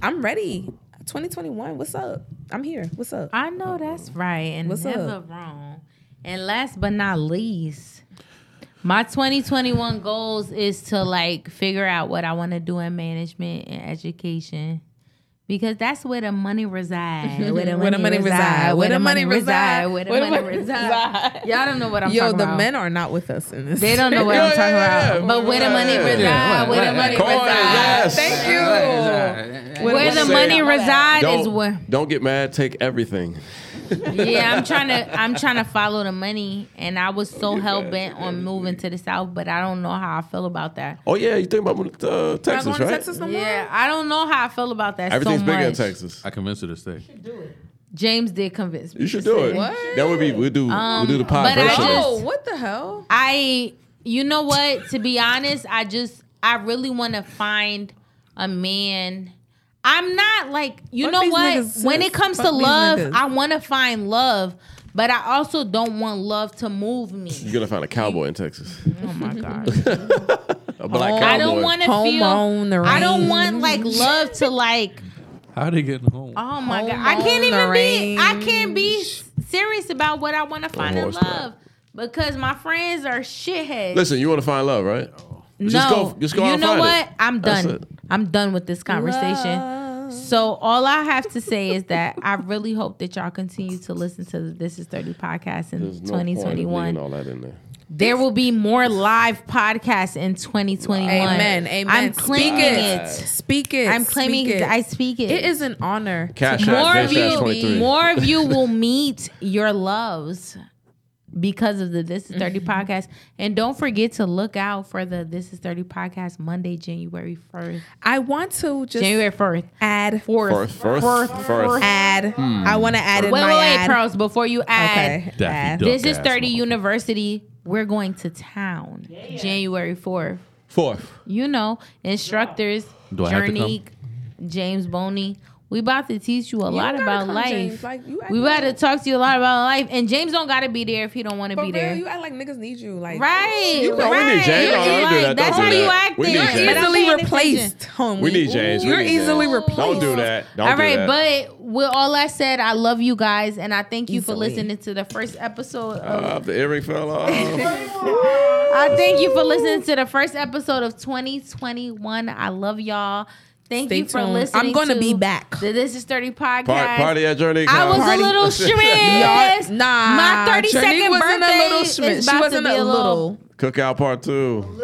I'm ready. 2021. What's up? I'm here. What's up? I know that's right. And What's never up? wrong. And last but not least, my 2021 goals is to like figure out what I want to do in management and education. Because that's where the money resides. Where the money, Where the money reside. Where the money reside. Where the Where money money reside. reside. Y'all don't know what I'm Yo, talking about. Yo, the men are not with us in this. They don't know what Yeah, I'm talking yeah, about. But where the money Yeah. reside, Yeah, where the money Coin, reside. yes. Thank you. Where the money reside is where don't get mad. Take everything. Yeah, I'm trying to I'm trying to follow the money, and I was so hell bent on moving to the south, but I don't know how I feel about that. Oh yeah, you think about moving to uh, Texas, going to right? Texas no more? Yeah, I don't know how I feel about that. Everything's so bigger in. Texas. I convinced her to stay. You should do it. James did convince me. You should to do stay. it. What? Then we be we do we do the pod but I version. just- Oh, what the hell? I, you know what? To be honest, I just I really want to find a man. I'm not like you Fuck know what. when it comes Fuck to love, niggas. I want to find love, but I also don't want love to move me. You're gonna find a cowboy in Texas. Oh my god. A black Oh, cowboy. I don't want to feel. on the I don't want like love to like. How they getting home? Oh my Home god! I can't even the be. I can't be serious about what I want to find in horseback. love because my friends are shitheads. Listen, you want to find love, right? Oh. No, Just go. Just go you and know what? It. I'm done. I'm done with this conversation. Love. So all I have to say is that I really hope that y'all continue to listen to the This Is Thirty podcast in There's no point in 2021. leaving all that in there. There will be more live podcasts in 2021. Amen. Amen. I'm claiming Speak it. Speak it. I'm claiming Speak it. I speak it. It is an honor. Cash more of you, more of you will meet your loves because of the This Is 30 Mm-hmm. podcast. And don't forget to look out for the This Is 30 podcast Monday, January 1st. I want to just January 1st. add First, first, first. add. I want to add in Wait, my wait, wait, ad. Pearls, before you add. Okay. Add. This is 30 motherfucker. University. We're going to town January 4th. Fourth. You know, instructors, Do I have to Journey, James Boney. We about to teach you a lot about life. James. Like, you we about to talk to you a lot about life. And James don't gotta be there if he don't want to be real, there. you act like niggas need you. Like Right. You No, we right. need James. No, don't do Like, that. That's Don't how do you that. acting. We need You're James. But easily replaced, homie. We need James. We You're need easily James. replaced. Don't do that. Don't All do that. but with all that said, I love you guys, and I thank you for listening to the first episode of. Uh, the earring fell off. I thank you for listening to the first episode of 2021. I love y'all. Thank Stay you for tuned. listening. I'm gonna to be back. The This Is 30 podcast. Part, party at Journey. I was Party. a little stressed. Nah, my 32nd Journey wasn't birthday a little is schmidt. She about to wasn't be a little. Cookout part two.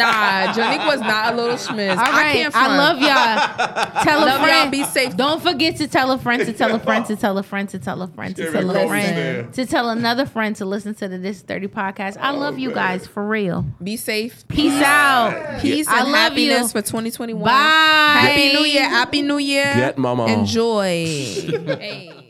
Nah, Gernique was not a little smizz. All I can't. I, love y'all. Tell a Love friend. y'all. Be safe. Don't forget to tell a friend to tell a friend to tell a friend to tell a friend to tell a Listen. friend to tell another friend to listen to the This is 30 podcast. I love oh, you guys for real. Be safe. Peace out. Peace I and love happiness you. for 2021. Bye. Happy New Year. Happy New Year. Get mama. Enjoy. hey.